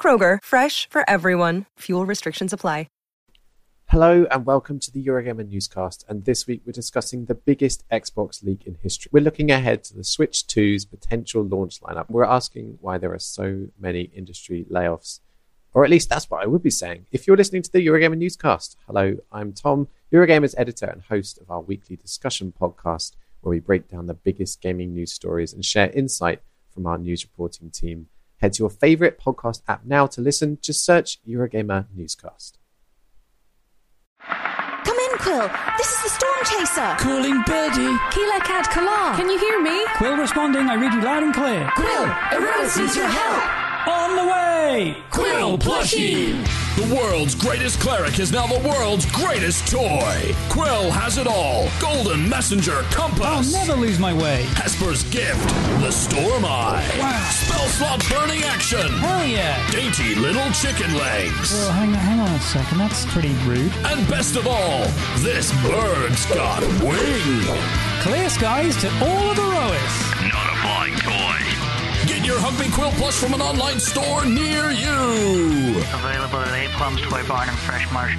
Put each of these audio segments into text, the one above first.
Kroger, fresh for everyone. Fuel restrictions apply. Hello and welcome to the Eurogamer newscast. And this week we're discussing the biggest Xbox leak in history. We're looking ahead to the Switch 2's potential launch lineup. We're asking why there are so many industry layoffs. Or at least that's what I would be saying. If you're listening to the Eurogamer newscast, hello, I'm Tom, Eurogamer's editor and host of our weekly discussion podcast, where we break down the biggest gaming news stories and share insight from our news reporting team. Head to your favorite podcast app now to listen. Just search Eurogamer Newscast. Come in, Quill. This is the Storm Chaser. Calling Birdie. Keeler Cat Kalar. Can you hear me? Quill responding. I read you loud and clear. Quill, Aerois needs your help. On the way. Quill Plushie. The world's greatest cleric is now the world's greatest toy. Quill has it all. Golden messenger compass. I'll never lose my way. Hesper's gift, the Storm Eye. Wow. Spell slot burning action. Hell yeah. Dainty little chicken legs. Well, hang, hang on a second. That's pretty rude. And best of all, this bird's got wings. Clear skies to all of the rowers. Not a flying toy. Get your Hug-Me-Quill Plush from an online store near you. Available at A Plums Toy Barn and Fresh Merch.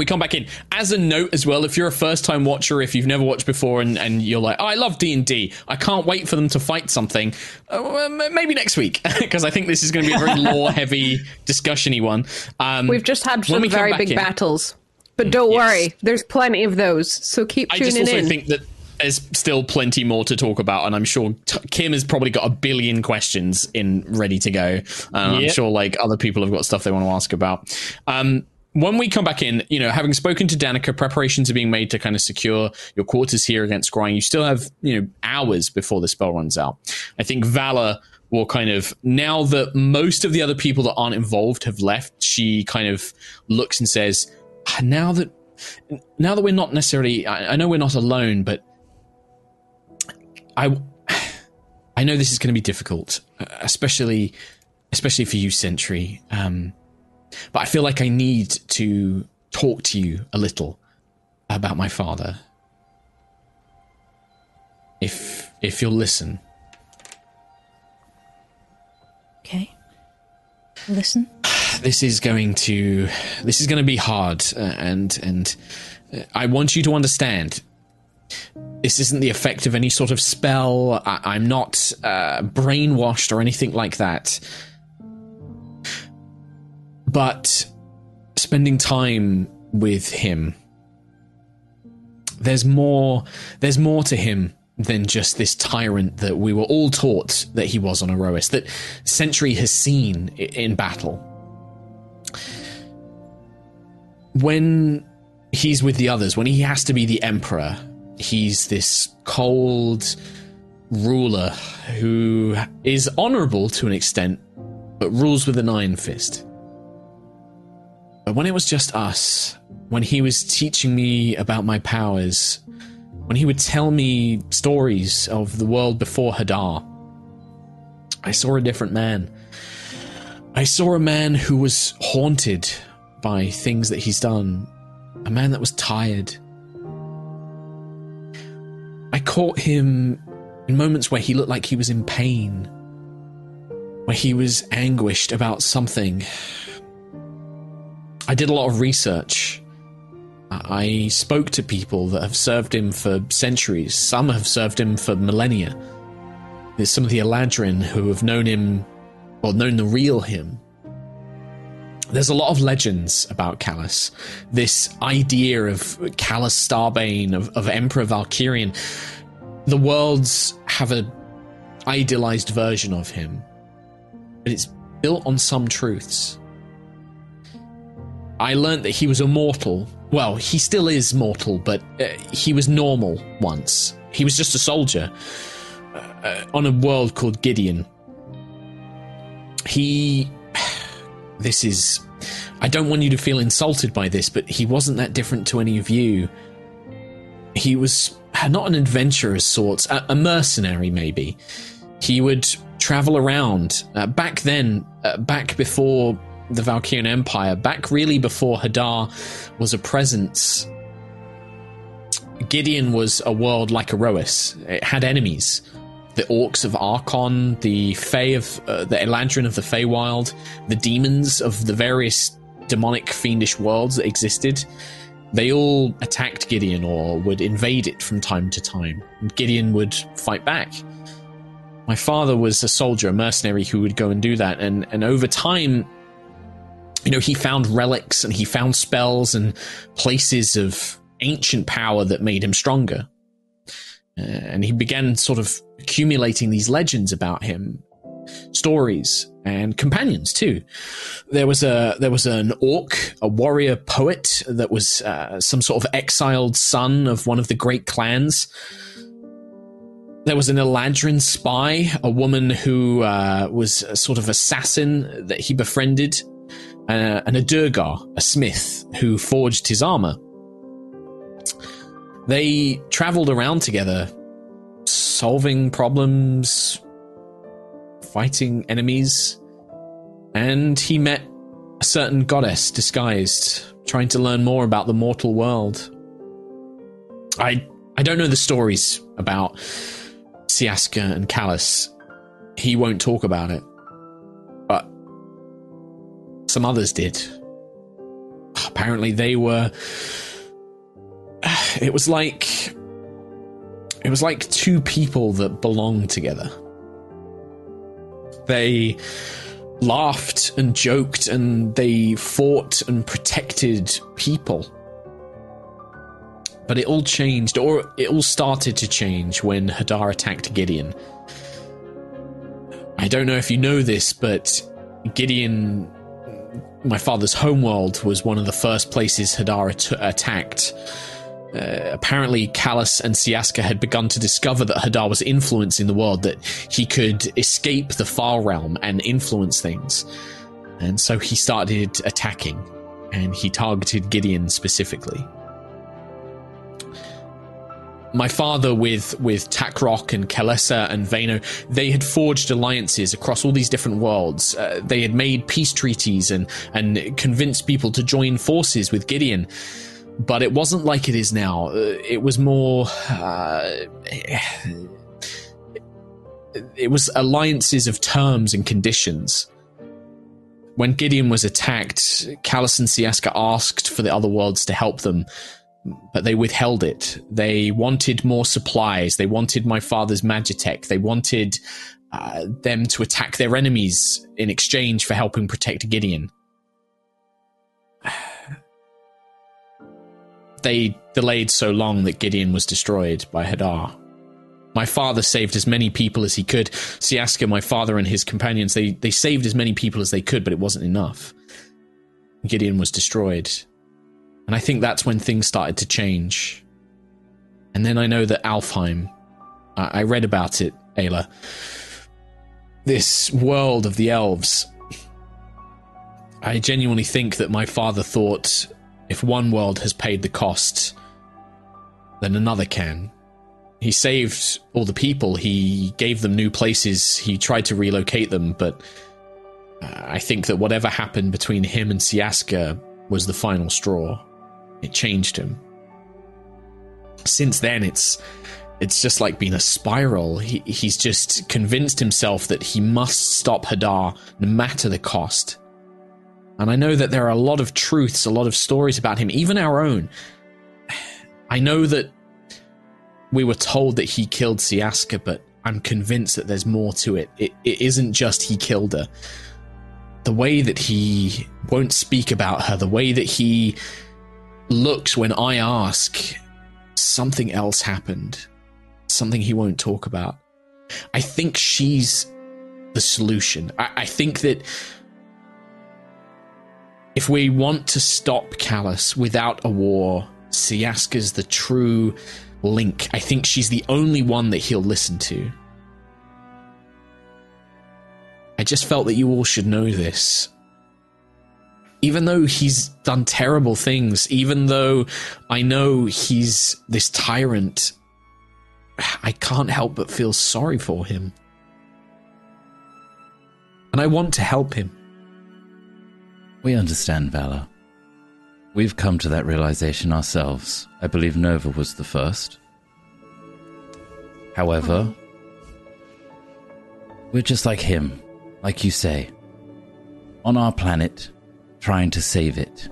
We come back in. As a note as well if you're a first time watcher if you've never watched before and, and you're like oh, i love d&d i can't wait for them to fight something uh, maybe next week because i think this is going to be a very lore heavy discussiony one. Um, we've just had some very big in- battles but don't Yes. worry there's plenty of those so keep tuning in i just also in. think that there's still plenty more to talk about and i'm sure T- kim has probably got a billion questions in ready to go. Um, i'm sure like other people have got stuff they want to ask about. Um, when we come back in, you know, having spoken to Danica, preparations are being made to kind of secure your quarters here against Scrying. You still have, you know, hours before the spell runs out. I think Valla will kind of, now that most of the other people that aren't involved have left, she kind of looks and says, "Ah, now that, now that we're not necessarily, I, I know we're not alone, but I, I know this is going to be difficult, especially, especially for you, Sentry. Um, but I feel like I need to talk to you a little about my father. If if you'll listen. Okay. Listen. This is going to this is going to be hard uh, and and uh, I want you to understand this isn't the effect of any sort of spell. I, I'm not uh, brainwashed or anything like that. But spending time with him, there's more. There's more to him than just this tyrant that we were all taught that he was on Aerois. That Sentry has seen in battle. When he's with the others, when he has to be the emperor, he's this cold ruler who is honorable to an extent, but rules with an iron fist. But when it was just us, when he was teaching me about my powers, when he would tell me stories of the world before Hadar, I saw a different man. I saw a man who was haunted by things that he's done, a man that was tired. I caught him in moments where he looked like he was in pain, where he was anguished about something. I did a lot of research. I spoke to people that have served him for centuries. Some have served him for millennia. There's some of the Eladrin who have known him, or known the real him. There's a lot of legends about Callus. This idea of Callus Starbane, of, of Emperor Valkyrian. the worlds have a idealized version of him, but it's built on some truths. I learned that he was immortal. Well, he still is mortal, but uh, he was normal once. He was just a soldier uh, on a world called Gideon. He. This is. I don't want you to feel insulted by this, but he wasn't that different to any of you. He was not an adventurer of sorts, a, a mercenary, maybe. He would travel around. Uh, back then, uh, back before the Valkyrian Empire, back really before Hadar was a presence, Gideon was a world like Aerois. It had enemies. The orcs of Archon, the Fae of uh, the Eladrin of the Feywild, the demons of the various demonic fiendish worlds that existed. They all attacked Gideon or would invade it from time to time. Gideon would fight back. My father was a soldier, a mercenary who would go and do that, and, and over time, you know, he found relics and he found spells and places of ancient power that made him stronger. Uh, and he began sort of accumulating these legends about him, stories and companions too. There was a there was an orc, a warrior poet that was uh, some sort of exiled son of one of the great clans. There was an Eladrin spy, a woman who uh, was a sort of assassin that he befriended, uh, and a Duergar, a smith who forged his armor. They traveled around together, solving problems, fighting enemies, and he met a certain goddess disguised, trying to learn more about the mortal world. I I don't know the stories about Siaska and Callus. He won't talk about it. Some others did. Apparently they were it was like it was like two people that belonged together. They laughed and joked and they fought and protected people. But it all changed, or it all started to change when Hadar attacked Gideon. I don't know if you know this, but Gideon, my father's homeworld, was one of the first places Hadar at- attacked. Uh, apparently, Callus and Siaska had begun to discover that Hadar was influencing the world, that he could escape the far realm and influence things. And so he started attacking, and he targeted Gideon specifically. My father, with with Takrok and Kalessa and Vano, they had forged alliances across all these different worlds. Uh, they had made peace treaties and and convinced people to join forces with Gideon but it wasn't like it is now. Uh, it was more. Uh, it was alliances of terms and conditions. When Gideon was attacked, Callus and Siaska asked for the other worlds to help them, but they withheld it. They wanted more supplies. They wanted my father's Magitech. They wanted uh, them to attack their enemies in exchange for helping protect Gideon. they delayed so long that Gideon was destroyed by Hadar. My father saved as many people as he could. Siaska, my father, and his companions, they, they saved as many people as they could, but it wasn't enough. Gideon was destroyed. And I think that's when things started to change. And then I know that Alfheim, I, I read about it, Ayla. This world of the elves. I genuinely think that my father thought if one world has paid the cost, then another can. He saved all the people, he gave them new places, he tried to relocate them, but uh, I think that whatever happened between him and Siaska was the final straw. It changed him. Since then, it's it's just like been a spiral. He, he's just convinced himself that he must stop Hadar no matter the cost. And I know that there are a lot of truths, a lot of stories about him, even our own. I know that we were told that he killed Siaska, but I'm convinced that there's more to it. It, it isn't just he killed her. The way that he won't speak about her, the way that he looks when I ask, something else happened. something he won't talk about. I think she's the solution. I, I think that if we want to stop Callus without a war, Siaska's the true link. I think she's the only one that he'll listen to. I just felt that you all should know this. Even though he's done terrible things, even though I know he's this tyrant, I can't help but feel sorry for him. And I want to help him. We understand, Valla. We've come to that realization ourselves. I believe Nova was the first. However, we're just like him, like you say. On our planet, trying to save it.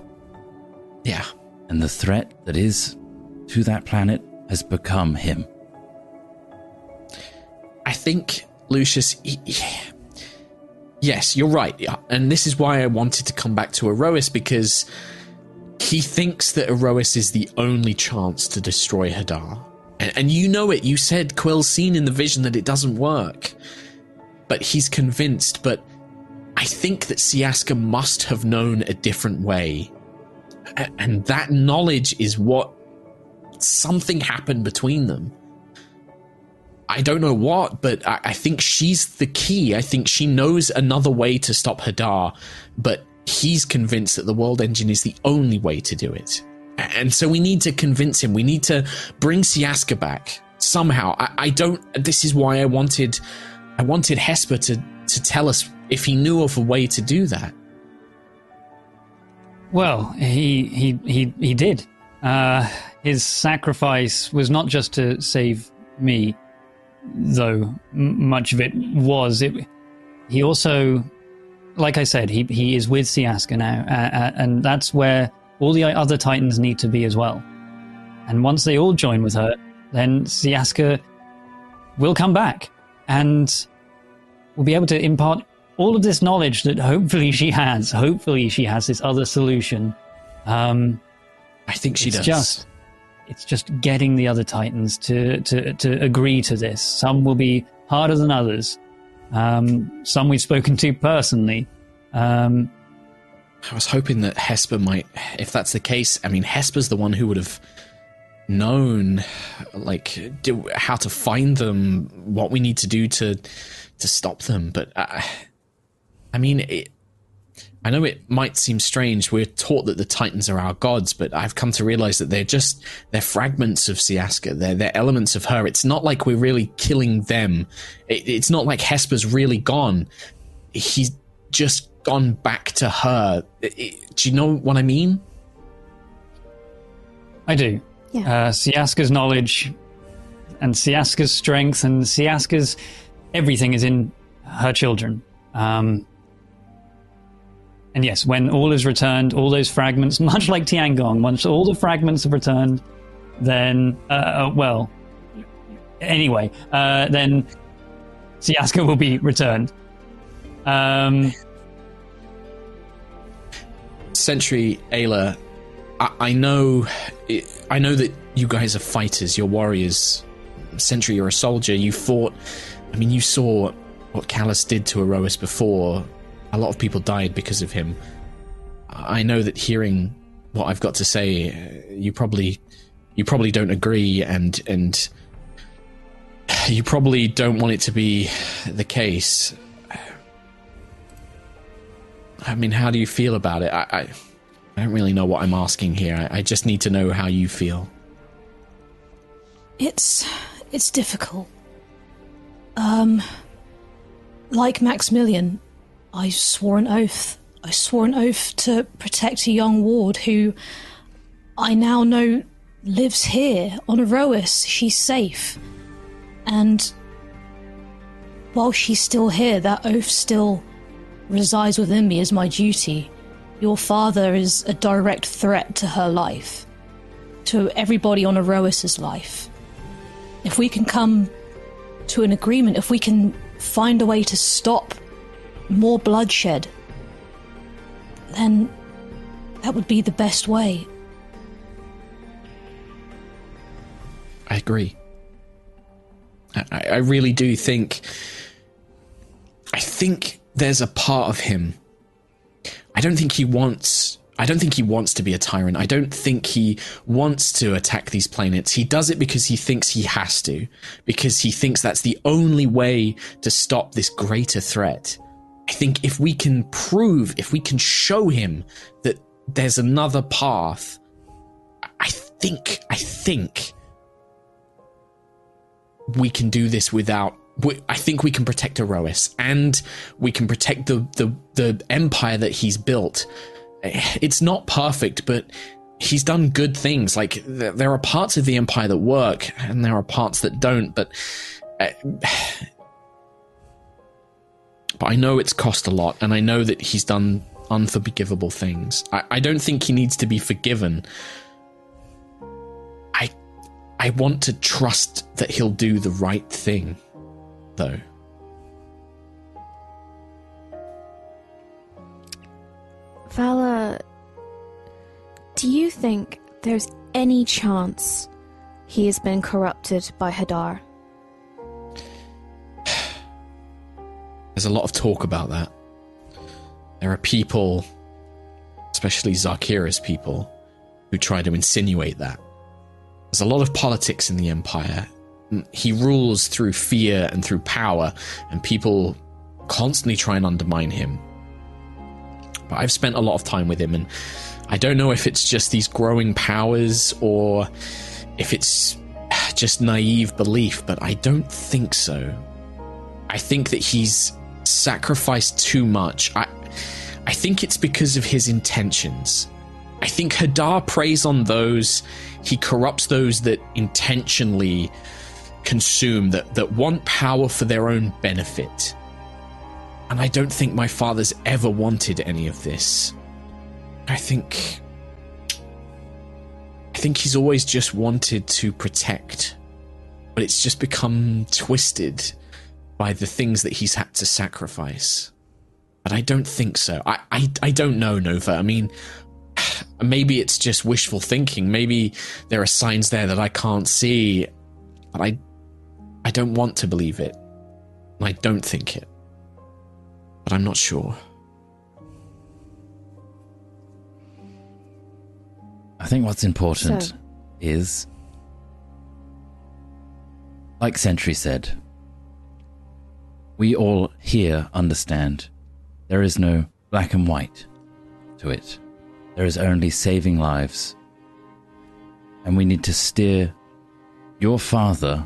Yeah. And the threat that is to that planet has become him. I think, Lucius, yes, you're right. And this is why I wanted to come back to Aerois because he thinks that Aerois is the only chance to destroy Hadar. And, and you know it. You said Quill's seen in the vision that it doesn't work. But he's convinced. But I think that Siaska must have known a different way. And that knowledge is what something happened between them. I don't know what, but I, I think she's the key. I think she knows another way to stop Hadar, but he's convinced that the world engine is the only way to do it. And so we need to convince him. We need to bring Siaska back somehow. I, I don't. This is why I wanted, I wanted Hesper to to tell us if he knew of a way to do that. Well, he he he he did. Uh, his sacrifice was not just to save me, though m- much of it was. It. He also, like I said, he he is with Siaska now, uh, uh, and that's where all the other Titans need to be as well. And once they all join with her, then Siaska will come back and will be able to impart all of this knowledge that hopefully she has. Hopefully she has this other solution. Um, I think she does. Just, it's just getting the other Titans to, to, to agree to this. Some will be harder than others. Um, some we've spoken to personally. Um, I was hoping that Hesper might, if that's the case. I mean, Hesper's the one who would have known, like, do, how to find them, what we need to do to to stop them. But uh, I mean, it, I know it might seem strange. We're taught that the Titans are our gods, but I've come to realize that they're just they're fragments of Siaska. They're they're elements of her. It's not like we're really killing them. It, it's not like Hesper's really gone. He's just gone back to her. It- do you know what I mean? I do. Yeah. Uh, Siaska's knowledge and Siaska's strength and Siaska's everything is in her children. Um, and yes, when all is returned, all those fragments, much like Tiangong, once all the fragments have returned, then, uh, uh, well, anyway, uh, then Siaska will be returned. Um, Sentry Ayla, I, know, I know that you guys are fighters. You're warriors. Sentry, you're a soldier. You fought. I mean, you saw what Callus did to Aerois before. A lot of people died because of him. I know that hearing what I've got to say, uh, you probably, you probably don't agree, and and you probably don't want it to be the case. I mean, how do you feel about it? I, I, I don't really know what I'm asking here. I, I just need to know how you feel. It's it's difficult. Um like Maximilian, I swore an oath. I swore an oath to protect a young ward who I now know lives here on Aerois. She's safe. And while she's still here, that oath still resides within me as my duty. Your father is a direct threat to her life, to everybody on Aerois's life. If we can come to an agreement, if we can find a way to stop more bloodshed, then that would be the best way. I agree. I, I really do think. I think there's a part of him. I don't think he wants. I don't think he wants to be a tyrant. I don't think he wants to attack these planets. He does it because he thinks he has to, because he thinks that's the only way to stop this greater threat. I think if we can prove, if we can show him that there's another path, I think, I think we can do this without. I think we can protect Aerois and we can protect the, the, the empire that he's built. It's not perfect, but he's done good things. Like there are parts of the empire that work and there are parts that don't, but. Uh, but I know it's cost a lot, and I know that he's done unforgivable things. I, I don't think he needs to be forgiven. I I want to trust that he'll do the right thing, though. Valla, do you think there's any chance he has been corrupted by Hadar? There's a lot of talk about that. There are people, especially Zakira's people, who try to insinuate that. There's a lot of politics in the Empire. He rules through fear and through power, and people constantly try and undermine him. But I've spent a lot of time with him, and I don't know if it's just these growing powers or if it's just naive belief, but I don't think so. I think that he's sacrificed too much. I, I think it's because of his intentions. I think Hadar preys on those, he corrupts those that intentionally consume, that, that want power for their own benefit. And I don't think my father's ever wanted any of this. I think. I think he's always just wanted to protect. But it's just become twisted by the things that he's had to sacrifice. But I don't think so. I, I, I don't know, Nova. I mean, maybe it's just wishful thinking. Maybe there are signs there that I can't see. But I, I don't want to believe it. I don't think it but I'm not sure. I think what's important so. is, like Sentry said, we all here understand there is no black and white to it. There is only saving lives. And we need to steer your father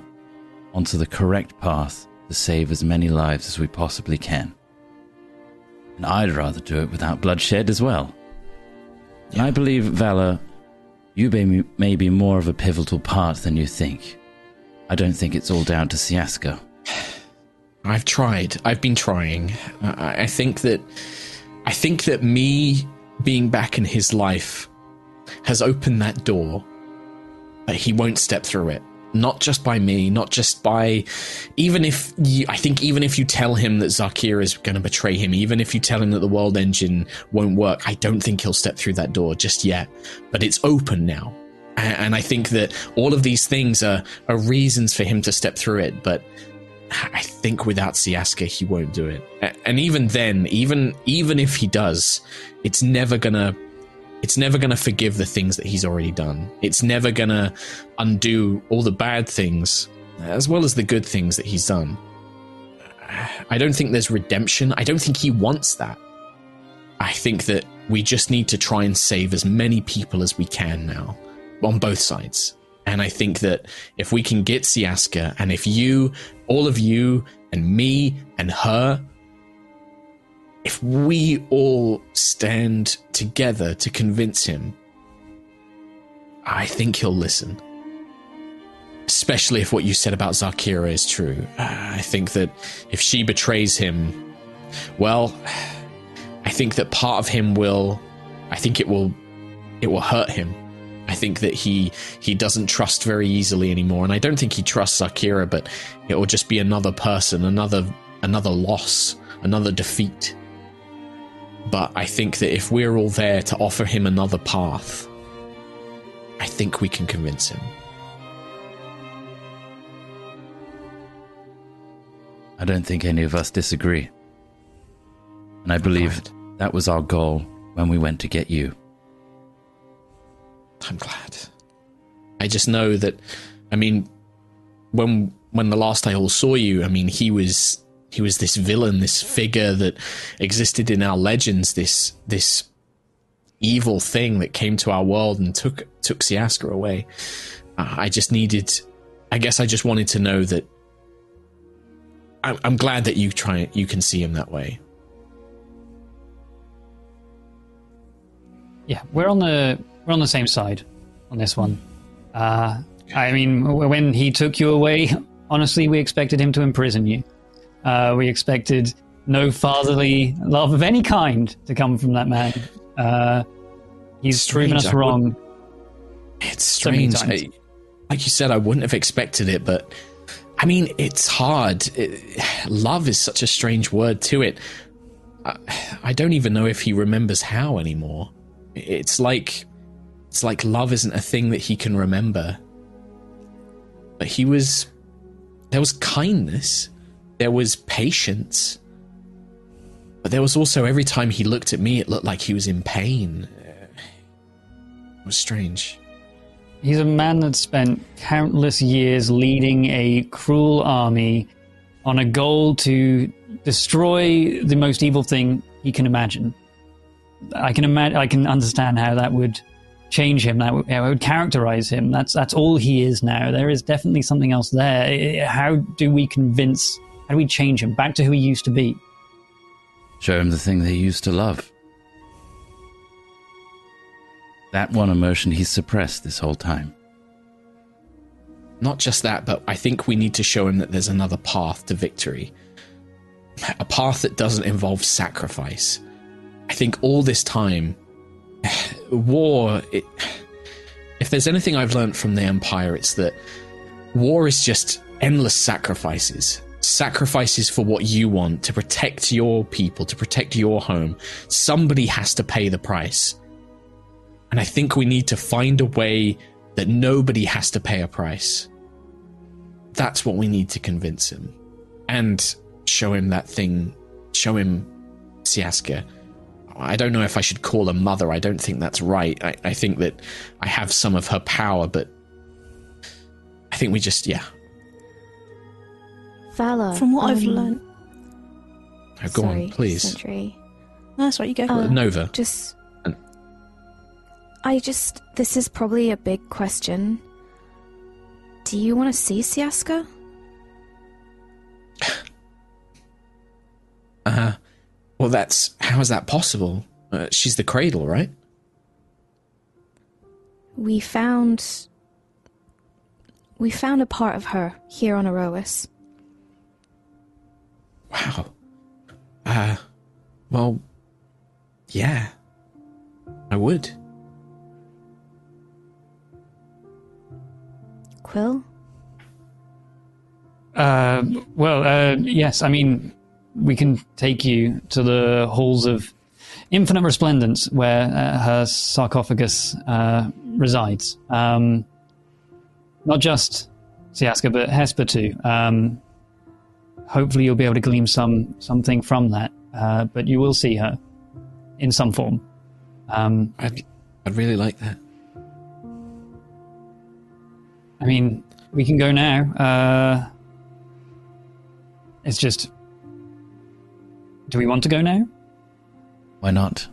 onto the correct path to save as many lives as we possibly can. And I'd rather do it without bloodshed as well. Yeah. And I believe, Valla, you may, be more of a pivotal part than you think. I don't think it's all down to Siaska. I've tried. I've been trying. I think that I think that me being back in his life has opened that door, but he won't step through it not just by me, not just by, even if you, I think even if you tell him that Zakir is going to betray him, even if you tell him that the world engine won't work, I don't think he'll step through that door just yet. But it's open now. And, and I think that all of these things are, are reasons for him to step through it. But I think without Siaska, he won't do it. And even then, even, even if he does, it's never to it's never going to forgive the things that he's already done. It's never going to undo all the bad things as well as the good things that he's done. I don't think there's redemption. I don't think he wants that. I think that we just need to try and save as many people as we can now on both sides. And I think that if we can get Siaska and if you, all of you, and me and her if we all stand together to convince him, I think he'll listen. Especially if what you said about Zakira is true. I think that if she betrays him, well, I think that part of him will I think it will it will hurt him. I think that he he doesn't trust very easily anymore, and I don't think he trusts Zakira, but it will just be another person, another another loss, another defeat. But I think that if we're all there to offer him another path, I think we can convince him. I don't think any of us disagree. And I believe glad. that was our goal when we went to get you. I'm glad. I just know that. I mean, when when the last I all saw you, I mean, he was he was this villain, this figure that existed in our legends, this this evil thing that came to our world and took took Siaska away. Uh, I just needed. I guess I just wanted to know that. I'm, I'm glad that you try you can see him that way. Yeah, we're on the we're on the same side on this one. Uh, I mean, when he took you away, honestly, we expected him to imprison you. Uh, we expected no fatherly love of any kind to come from that man. Uh, he's Strange, proven us I wrong. It's strange. times. I- like you said, I wouldn't have expected it, but I mean, it's hard. It, love is such a strange word to it. I, I don't even know if he remembers how anymore. It's like it's like love isn't a thing that he can remember. But he was there was kindness, there was patience. But there was also every time he looked at me it looked like he was in pain. It was strange. He's a man that spent countless years leading a cruel army on a goal to destroy the most evil thing he can imagine. I can imagine. I can understand how that would change him. That would, how it would characterize him. That's that's all he is now. There is definitely something else there. How do we convince? How do we change him back to who he used to be? Show him the thing they used to love. That one emotion he's suppressed this whole time. Not just that, but I think we need to show him that there's another path to victory. A path that doesn't involve sacrifice. I think all this time, war. It, if there's anything I've learned from the Empire, it's that war is just endless sacrifices. Sacrifices for what you want to protect your people, to protect your home. Somebody has to pay the price. And I think we need to find a way that nobody has to pay a price. That's what we need to convince him. And show him that thing, show him Siaska. I don't know if I should call her mother. I don't think that's right. I, I think that I have some of her power, but I think we just, yeah. Valla. From what I've um, learned. Oh, go sorry, on, please. Sentry. No, that's right, you go. Uh, Nova. Just. I just. This is probably a big question. Do you want to see Siaska? Uh, well, that's. How is that possible? Uh, she's the cradle, right? We found. We found a part of her here on Aerois. Wow. Uh, well, yeah. I would. Quill? Uh, well, uh, yes. I mean, we can take you to the halls of infinite resplendence, where uh, her sarcophagus uh, resides. Um, not just Siaska, but Hesper too. Um, hopefully, you'll be able to glean some something from that. Uh, but you will see her in some form. Um, I'd, I'd really like that. I mean, we can go now. Uh, it's just. Do we want to go now? Why not?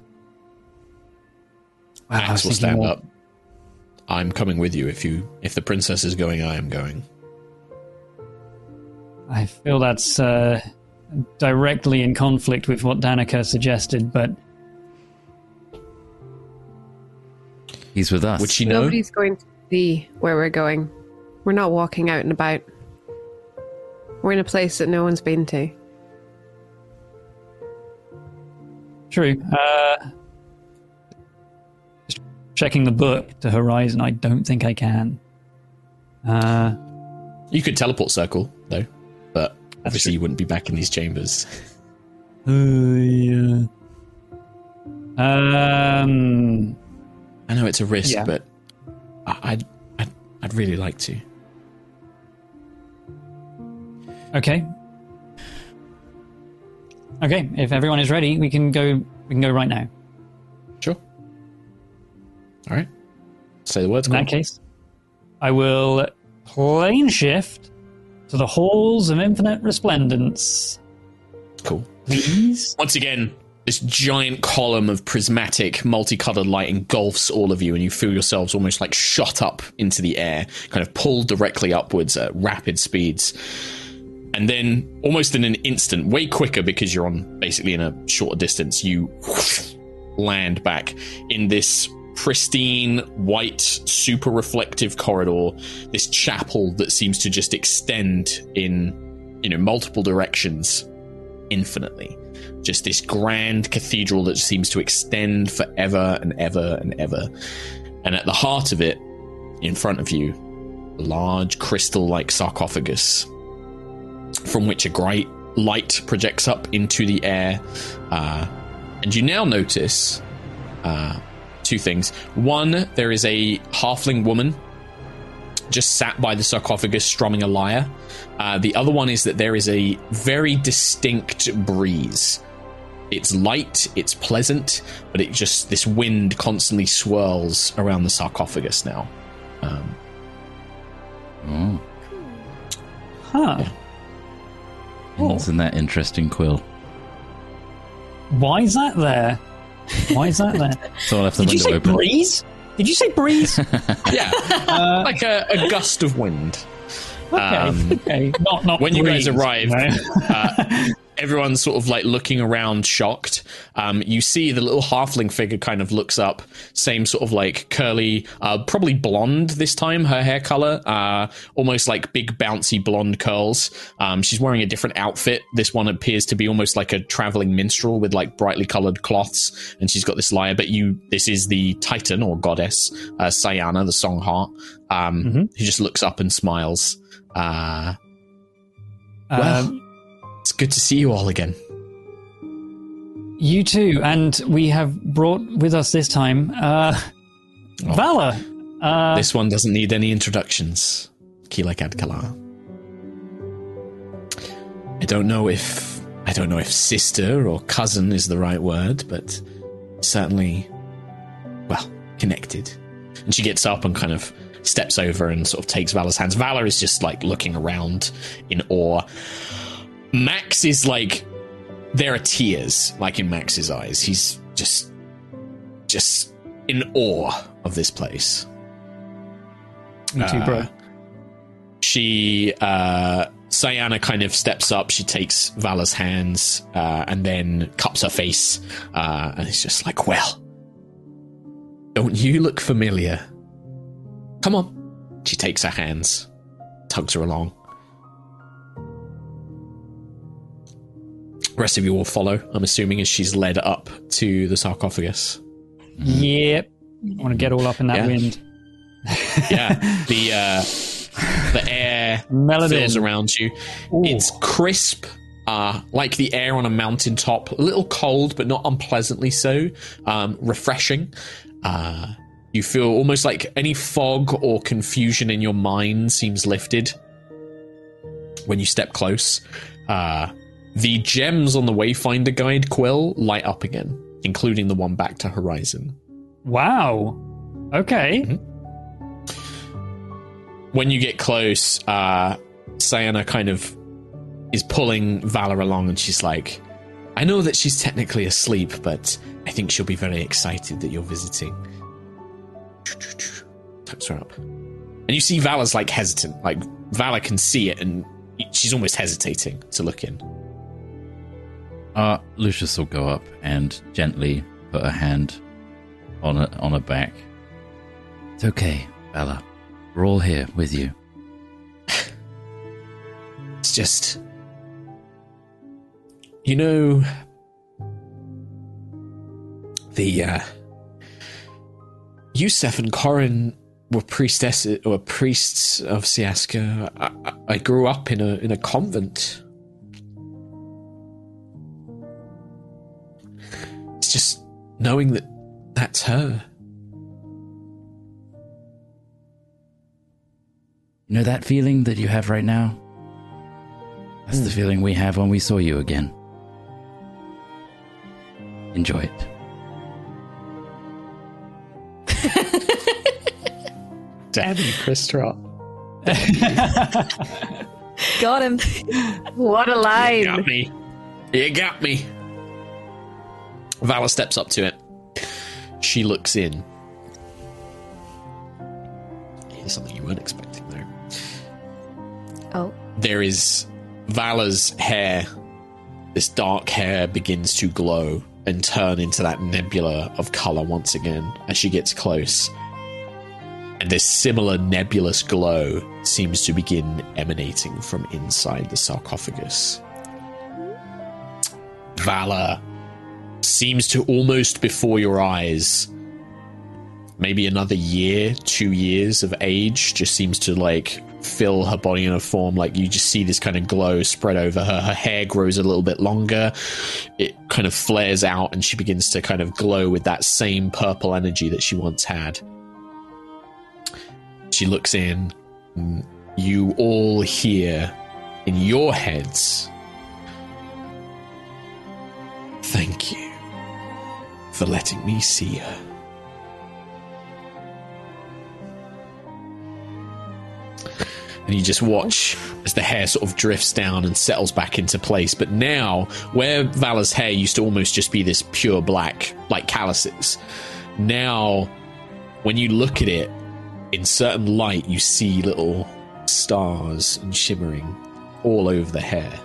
Wow, Axe will stand more. up. I'm coming with you. If you, if the princess is going, I am going. I feel that's uh, directly in conflict with what Danica suggested, but He's with us. Would she know? Nobody's going to see where we're going. We're not walking out and about. We're in a place that no one's been to. true. Uh, just checking the book to Horizon, I don't think I can. Uh, You could teleport circle though, obviously you wouldn't be back in these chambers. uh, yeah. Um, I know it's a risk, Yeah. but I- I'd, I'd, I'd really like to. okay. Okay, if everyone is ready, we can go. We can go right now. Sure. All right. Say the words. In that case, I will plane shift to the halls of infinite resplendence. Cool. Please. Once again, this giant column of prismatic, multicolored light engulfs all of you, and you feel yourselves almost like shot up into the air, kind of pulled directly upwards at rapid speeds. And then, almost in an instant, way quicker because you're on basically in a shorter distance, you land back in this pristine, white, super reflective corridor, this chapel that seems to just extend in, you know, multiple directions infinitely. Just this grand cathedral that seems to extend forever and ever and ever. And at the heart of it, in front of you, a large crystal like sarcophagus from which a great light projects up into the air. Uh, and you now notice uh, two things. One, there is a halfling woman just sat by the sarcophagus strumming a lyre. Uh, the other one is that there is a very distinct breeze. It's light, it's pleasant, but it just, this wind constantly swirls around the sarcophagus now. Um, Oh, Huh. isn't that interesting, Quill? Why is that there? Why is that there? So I'll have the Did you window say open. breeze? Did you say breeze? yeah, Uh, like a, a gust of wind. okay, Um, okay. Not not when you guys breeze, arrive, you know? uh, everyone's sort of like looking around, shocked. Um, you see the little halfling figure kind of looks up, same sort of like curly, uh, probably blonde this time. Her hair color, uh, almost like big bouncy blonde curls. Um, she's wearing a different outfit. This one appears to be almost like a traveling minstrel with like brightly colored cloths, and she's got this lyre. But you, this is the Titan or goddess, uh, Sayana, the song heart, um, Mhm. who just looks up and smiles. Uh, well, good to see you all again. you too, and we have brought with us this time uh, Oh. Valla. Uh, this one doesn't need any introductions. Keelak Adkalar. I don't know if I don't know if sister or cousin is the right word, but certainly, well, connected. And she gets up and kind of steps over and sort of takes Valla's hands. Valla is just like looking around in awe. Max is like there are tears like in Max's eyes. He's just just in awe of this place. me too, bro. Uh, she uh Sayana kind of steps up, she takes Valla's hands, uh, and then cups her face, uh, and it's just like, Well, don't you look familiar? Come on. She takes her hands, tugs her along. Rest of you will follow, I'm assuming, as she's led up to the sarcophagus. Yep. I want to get all up in that Yeah. wind. yeah, the uh, the air Melody. fills around you. It's crisp, uh, like the air on a mountaintop. A little cold, but not unpleasantly so. Um, refreshing. Uh, you feel almost like any fog or confusion in your mind seems lifted when you step close. Uh, the gems on the Wayfinder guide quill light up again, including the one back to Horizon. Wow. Okay. Mm-hmm. when you get close, uh, Sayana kind of is pulling Valla along, and she's like, "I know that she's technically asleep, but I think she'll be very excited that you're visiting." Tucks her up, and you see Valla's like hesitant. Like Valla can see it, and she's almost hesitating to look in. Uh, Lucius will go up and gently put a hand on a, on her back. It's okay, Bella. We're all here with you. It's just, you know, the uh, Yusef and Corin were priestesses or priests of Siaska. I, I- I grew up in a in a convent. Knowing that that's her. You know that feeling that you have right now? That's the hmm. feeling we have when we saw you again. Enjoy it. Damn you, Chris Trott. Got him. What a lie! You got me. You got me. Valla steps up to it. She looks in. Here's something you weren't expecting, though. Oh. There is Valla's hair. This dark hair begins to glow and turn into that nebula of color once again as she gets close. And this similar nebulous glow seems to begin emanating from inside the sarcophagus. Valla seems to almost before your eyes, maybe another year, two years of age, just seems to like fill her body in a form like you just see this kind of glow spread over her. Her hair grows a little bit longer, it kind of flares out, and she begins to kind of glow with that same purple energy that she once had. She looks in, you all hear in your heads Thank you for letting me see her. And you just watch as the hair sort of drifts down and settles back into place. But now, where Valla's hair used to almost just be this pure black, like Callus's, now when you look at it in certain light, you see little stars and shimmering all over the hair.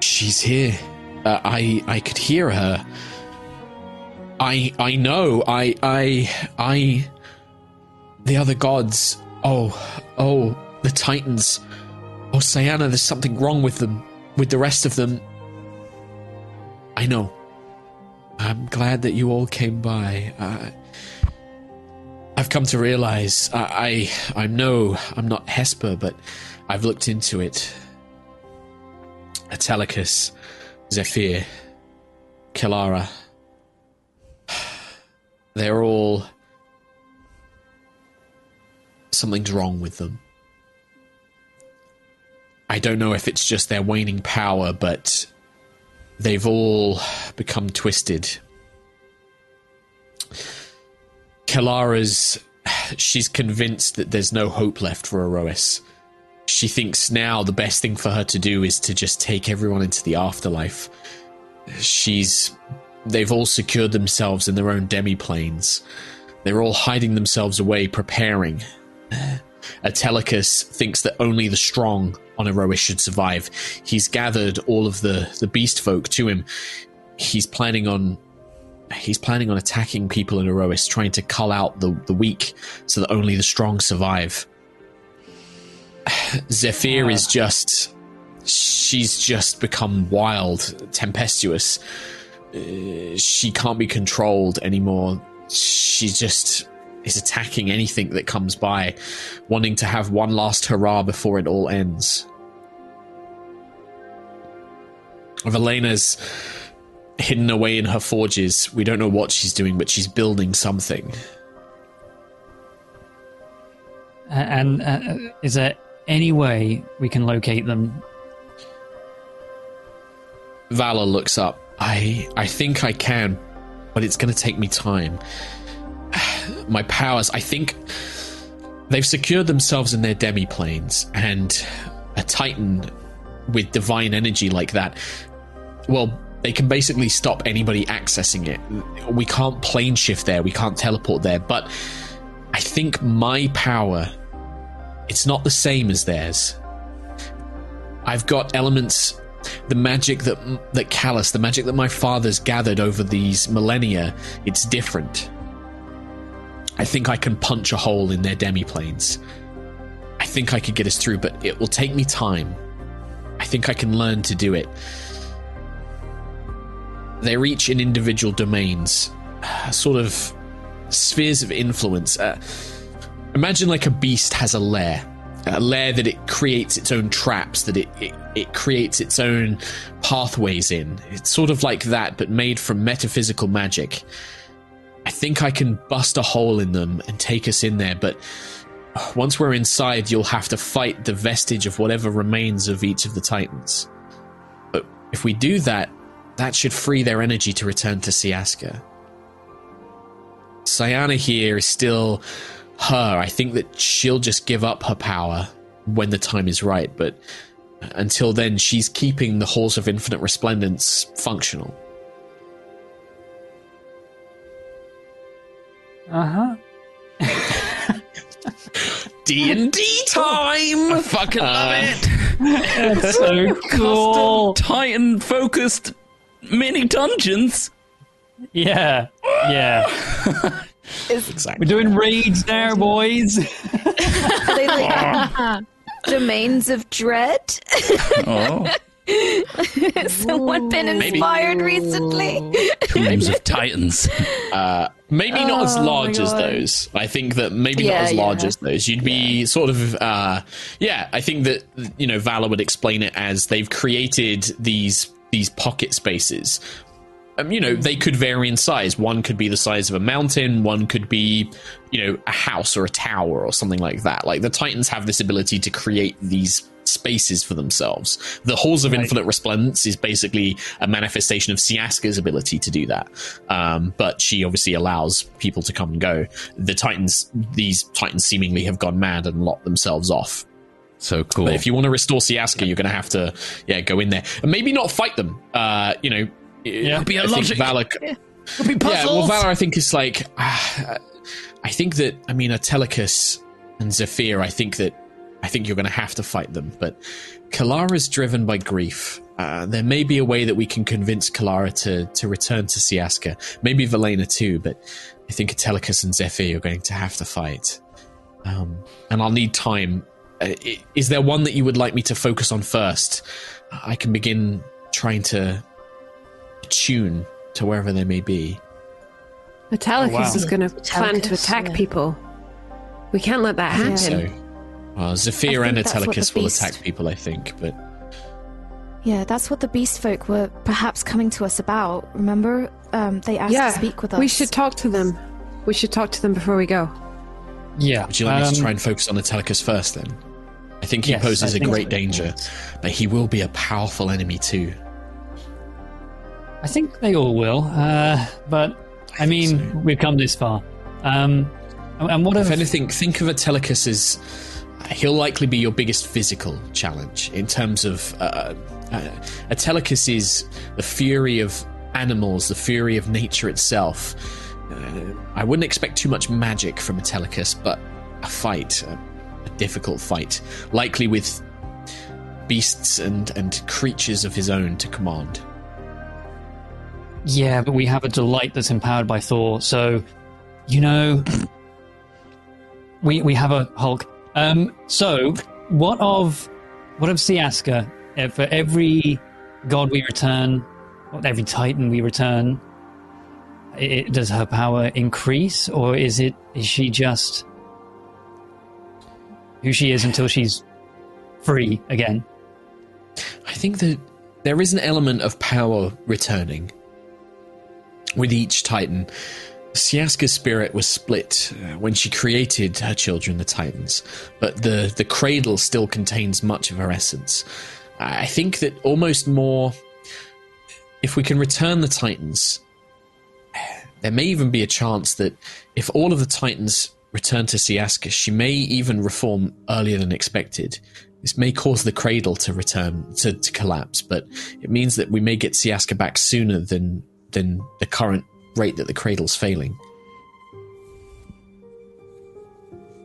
She's here. Uh, I I could hear her. I I know. I I I. The other gods. Oh oh the titans. Oh Sayana, there's something wrong with them. With the rest of them. I know. I'm glad that you all came by. Uh, I've come to realize I, I I know I'm not Hesper, but I've looked into it. Atelicus, Zephyr, Kilara. They're all. Something's wrong with them. I don't know if it's just their waning power, but they've all become twisted. Kilara's. She's convinced that there's no hope left for Aerois she thinks now the best thing for her to do is to just take everyone into the afterlife. She's. They've all secured themselves in their own demi-planes. They're all hiding themselves away, preparing. Atelicus thinks that only the strong on Aerois should survive. He's gathered all of the, the beast folk to him. He's planning on he's planning on attacking people in Aerois, trying to cull out the, the weak so that only the strong survive. Zephyr is just. She's just become wild, tempestuous. Uh, she can't be controlled anymore. She just is attacking anything that comes by, wanting to have one last hurrah before it all ends. Velena's hidden away in her forges. We don't know what she's doing, but she's building something. Uh, and uh, is there any way we can locate them? Valla looks up. I I think I can, but it's going to take me time. My powers, I think they've secured themselves in their demi planes and a titan with divine energy like that. Well, they can basically stop anybody accessing it. We can't plane shift there, we can't teleport there, but I think my power it's not the same as theirs. I've got elements the magic that that Callus, the magic that my father's gathered over these millennia, it's different. I think I can punch a hole in their demiplanes. I think I could get us through, but it will take me time. I think I can learn to do it. They're each in individual domains, sort of spheres of influence. Uh, imagine like a beast has a lair a lair that it creates its own traps that it, it, it creates its own pathways in. It's sort of like that but made from metaphysical magic. I think i can bust a hole in them and take us in there but uh, once we're inside you'll have to fight the vestige of whatever remains of each of the titans. But if we do that, that should free their energy to return to Siaska. Sayana here is still her. I think that she'll just give up her power when the time is right, but until then, she's keeping the Halls of Infinite Resplendence functional. Uh huh. D and D time. I fucking love Uh, it. That's so cool. Titan focused mini dungeons. Yeah, yeah. Exactly. We're doing raids now, boys. Are they like domains of dread? Oh, Has someone been inspired recently? tombs of titans. Uh, maybe not as Oh, my large as those. I think that maybe Yeah, not as large yeah. as those. You'd be sort of, uh, yeah. I think that you know Valla would explain it as they've created these these pocket spaces. Um, you know, they could vary in size. One could be the size of a mountain. One could be, you know, a house or a tower or something like that. Like the Titans have this ability to create these spaces for themselves. The Halls of Right. Infinite Resplendence is basically a manifestation of Siaska's ability to do that. Um, but she obviously allows people to come and go. The Titans, these Titans seemingly have gone mad and locked themselves off. So cool. But if you want to restore Siaska, you're going to have to, yeah, go in there and maybe not fight them. Uh, you know, Yeah. Be a I think logic. Valla, It'll be yeah, well, puzzles. Valla, I think is like, ah, I think that I mean, Atelicus and Zephyr. I think that I think you're going to have to fight them. But Kalara's driven by grief. Uh, there may be a way that we can convince Kalara to to return to Siaska. Maybe Valena too. But I think Atelicus and Zephyr are going to have to fight. Um, and I'll need time. Uh, is there one that you would like me to focus on first? I can begin trying to tune to wherever they may be. Metallicus Oh, wow. is going to plan to attack yeah. people. We can't let that happen. So, well, Zephyr and think that's what the Atelicus will attack people, I think, but Yeah, that's what the beast folk were perhaps coming to us about. Remember? Um, they asked yeah, to speak with us. we should talk to them. We should talk to them before we go. Yeah. would you like me um, to try and focus on Atelicus first then? I think he Yes, poses I a great danger, but he will be a powerful enemy too. I think they all will. Uh, but I mean, so. we've come this far. Um, and and what If if anything, think of Atelicus as he'll likely be your biggest physical challenge in terms of uh, uh, Atelicus is the fury of animals, the fury of nature itself. Uh, I wouldn't expect too much magic from Atelicus, but a fight, a, a difficult fight, likely with beasts and, and creatures of his own to command. Yeah, but we have a delight that's empowered by Thor. So, you know, we we have a Hulk. Um, so what of what of Siaska? Uh, For every god we return, every Titan we return, i i does her power increase, or is it is she just who she is until she's free again? I think that there is an element of power returning with each Titan. Siaska's spirit was split uh, when she created her children, the Titans, but the, the cradle still contains much of her essence. I think that almost more. If we can return the Titans, there may even be a chance that if all of the Titans return to Siaska, she may even reform earlier than expected. This may cause the cradle to return to, to collapse, but it means that we may get Siaska back sooner than than the current rate that the cradle's failing.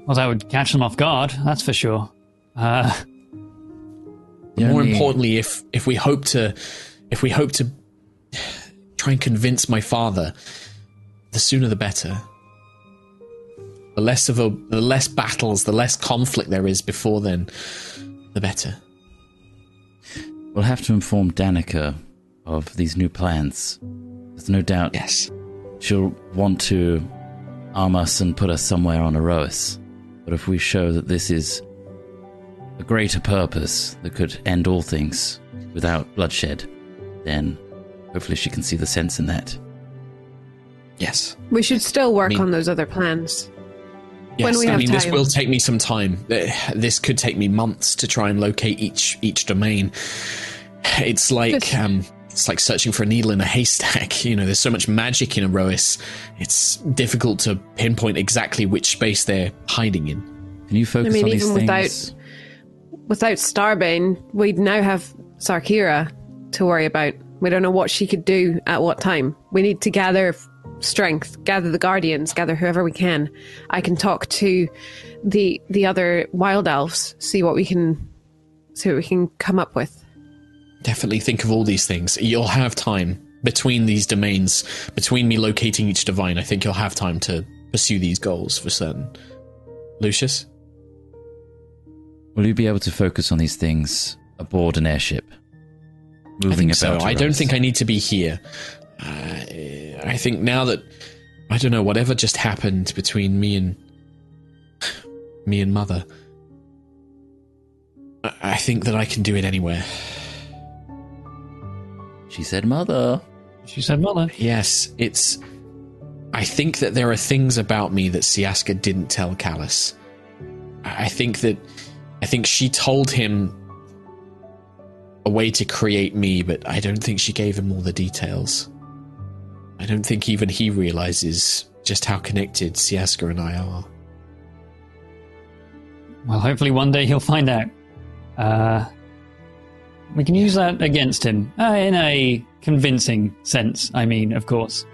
Well, that would catch them off guard. That's for sure. Uh, The More only- importantly, if if we hope to if we hope to try and convince my father, the sooner the better. The less of a the less battles, the less conflict there is before then, the better. We'll have to inform Danica of these new plans. There's no doubt Yes. she'll want to arm us and put us somewhere on Aerois. But if we show that this is a greater purpose that could end all things without bloodshed, then hopefully she can see the sense in that. Yes. We should still work mean- on those other plans. Yes, When we I have mean this will take me some time. Uh, This could take me months to try and locate each each domain. It's like um, it's like searching for a needle in a haystack. You know, there's so much magic in Aerois. It's difficult to pinpoint exactly which space they're hiding in. Can you focus I mean, on these even without things? without Starbane, we'd now have Sarkira to worry about. We don't know what she could do at what time. We need to gather strength, gather the guardians, gather whoever we can. I can talk to the the other wild elves, see what we can see what we can come up with. Definitely think of all these things. You'll have time between these domains, between me locating each divine. I think you'll have time to pursue these goals for certain. Lucius? Will you be able to focus on these things aboard an airship? Moving I think so. I don't think I need to be here. Uh, I think now that I don't know whatever just happened between me and me and mother. I think that I can do it anywhere. She said, "Mother." She said, "Mother." Yes, it's. I think that there are things about me that Siaska didn't tell Callus. I I think that. I think she told him a way to create me, but I don't think she gave him all the details. I don't think even he realizes just how connected Siaska and I are. Well, hopefully one day he'll find out. Uh, we can use that against him uh, in a convincing sense. I mean, of course.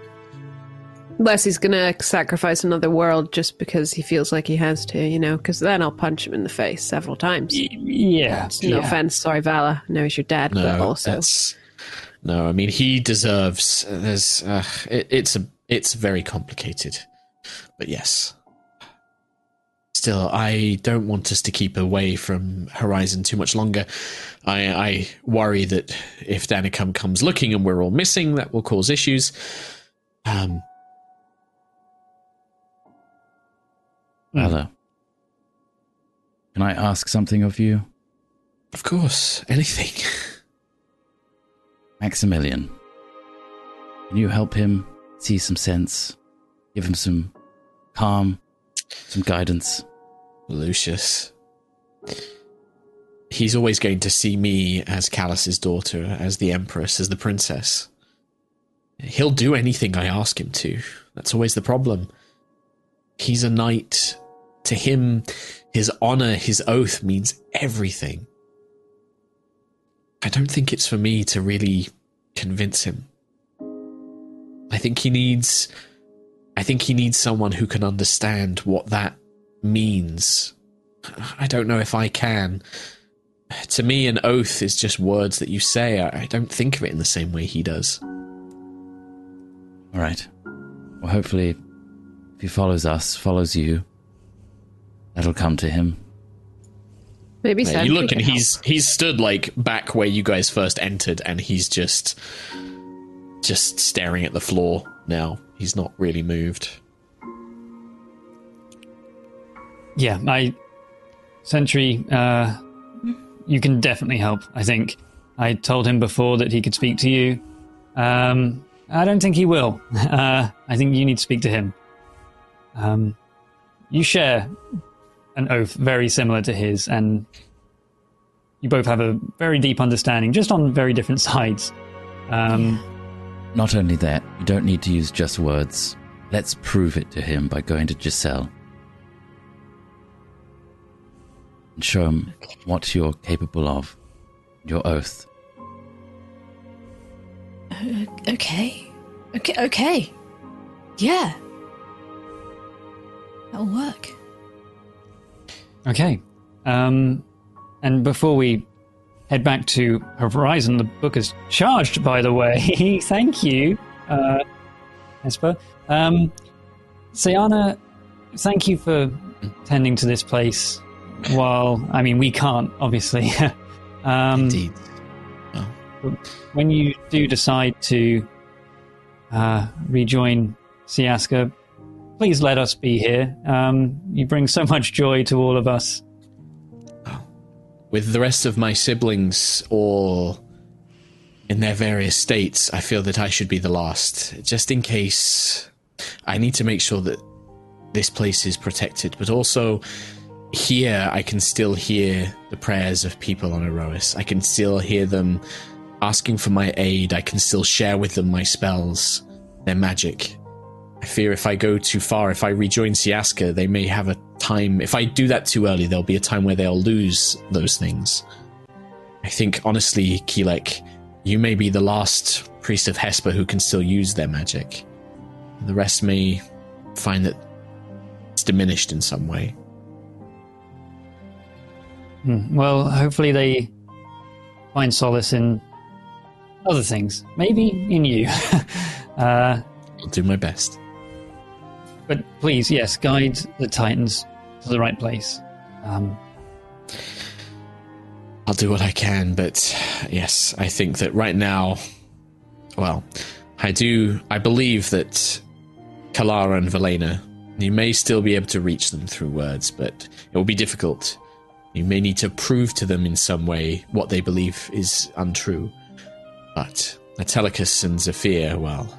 Unless he's gonna sacrifice another world just because he feels like he has to, you know, because then I'll punch him in the face several times. Yeah. No yeah. offense, sorry, Valla. I know he's your dad, but No, also that's no. I mean, he deserves. There's. Uh, it, it's a. It's very complicated, but yes. Still, I don't want us to keep away from Horizon too much longer. I, I worry that if Danica comes looking and we're all missing, that will cause issues. Um, Mother. Can I ask something of you? of course, anything. Maximilian. Can you help him see some sense? Give him some calm, some guidance? Lucius. He's always going to see me as Callus's daughter, as the Empress, as the princess. He'll do anything I ask him to. That's always the problem. He's a knight. To him, his honor, his oath means everything. I don't think it's for me to really convince him. I think he needs I think he needs someone who can understand what that means. I don't know if I can. To me, an oath is just words that you say. I I don't think of it in the same way he does. All right. Well, hopefully, if he follows us, follows you, that'll come to him. maybe Yeah, Sentry you look can and help. he's he's stood like back where you guys first entered, and he's just just staring at the floor now. He's not really moved. Yeah, I. Sentry, uh, you can definitely help, I think. I told him before that he could speak to you. Um, I don't think he will. Uh, I think you need to speak to him. Um, you share an oath very similar to his, and you both have a very deep understanding, just on very different sides. Um, Not only that, you don't need to use just words. Let's prove it to him by going to Giselle. And show him what you're capable of. Your oath. Okay. Okay. Okay. Yeah. That'll work. Okay. Um, and before we head back to Horizon, the book is charged, by the way. Thank you, uh, Esper. Um, Sayana, thank you for tending to this place. While, I mean, we can't, obviously. um, Indeed. when you do decide to uh, rejoin Siaska, please let us be here. Um, you bring so much joy to all of us. with the rest of my siblings or in their various states, I feel that I should be the last. Just in case I need to make sure that this place is protected, but also here I can still hear the prayers of people on Aerois. I can still hear them asking for my aid, I can still share with them my spells, their magic. I fear if I go too far, if I rejoin Siaska, they may have a time. If I do that too early, there'll be a time where they'll lose those things. I think, honestly, Keelek, you may be the last priest of Hesper who can still use their magic. The rest may find that it's diminished in some way. Hmm. Well, hopefully they find solace in other things. Maybe in you. uh, I'll do my best. but please, yes, guide the Titans to the right place. Um, I'll do what I can, but yes, I think that right now, well, I do, I believe that Kalara and Velena, you may still be able to reach them through words, but it will be difficult. You may need to prove to them in some way what they believe is untrue. But Atelicus and Zephyr, well,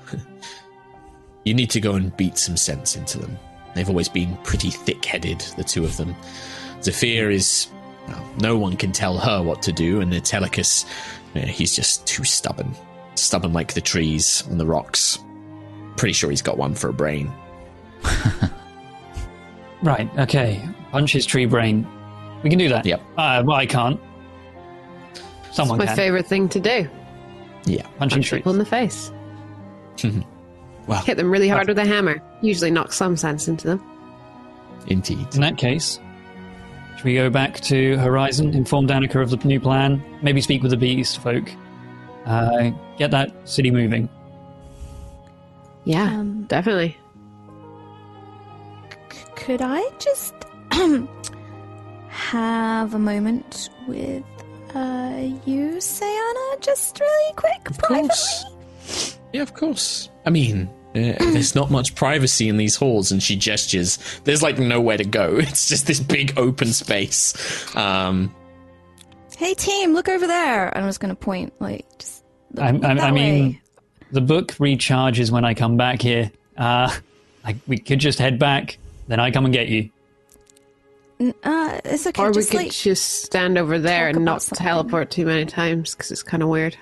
you need to go and beat some sense into them. They've always been pretty thick headed, the two of them. Zephyr is. Well, no one can tell her what to do, and Atelicus, eh, he's just too stubborn. Stubborn like the trees and the rocks. Pretty sure he's got one for a brain. right, okay. Punch his tree brain. We can do that. Yep. Uh, well, I can't. Someone my can. favorite thing to do. Yeah. Punching Punch trees. people in the face. Well, Hit them really hard with a hammer. Usually knocks some sense into them. indeed. In that case, should we go back to Horizon, inform Danica of the new plan, maybe speak with the Beast folk, uh, get that city moving? Yeah, Um, definitely. Could I just have a moment with uh, you, Sayana, just really quick, Of privately? course. Yeah, of course. I mean, uh, there's not much privacy in these halls, and she gestures. There's like nowhere to go. It's just this big open space. Um, Hey, team, look over there. I'm just gonna point, like, just. Look, I, look I, that I mean, way. the book recharges when I come back here. Uh, like we could just head back, then I come and get you. N- uh, it's okay. Or we just could like, just stand over there and not something. teleport too many times because it's kind of weird.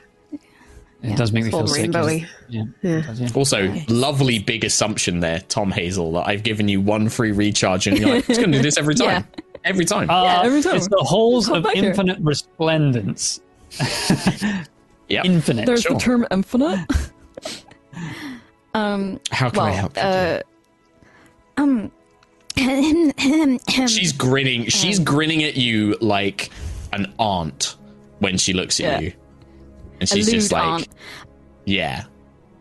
It does make me It's feel sick. rainbowy. Yeah. Yeah. it does, yeah. also, lovely big assumption there, Tom Hazel, that I've given you one free recharge, and you're like, it's going to do this every time. Every time. Uh, every time. It's the halls of back here. infinite resplendence. Yep. Infinite. There's sure. the term infinite. um. How can I help you? uh, um. She's grinning. She's um. grinning at you like an aunt when she looks at Yeah. you, and she's just like, aunt. "Yeah,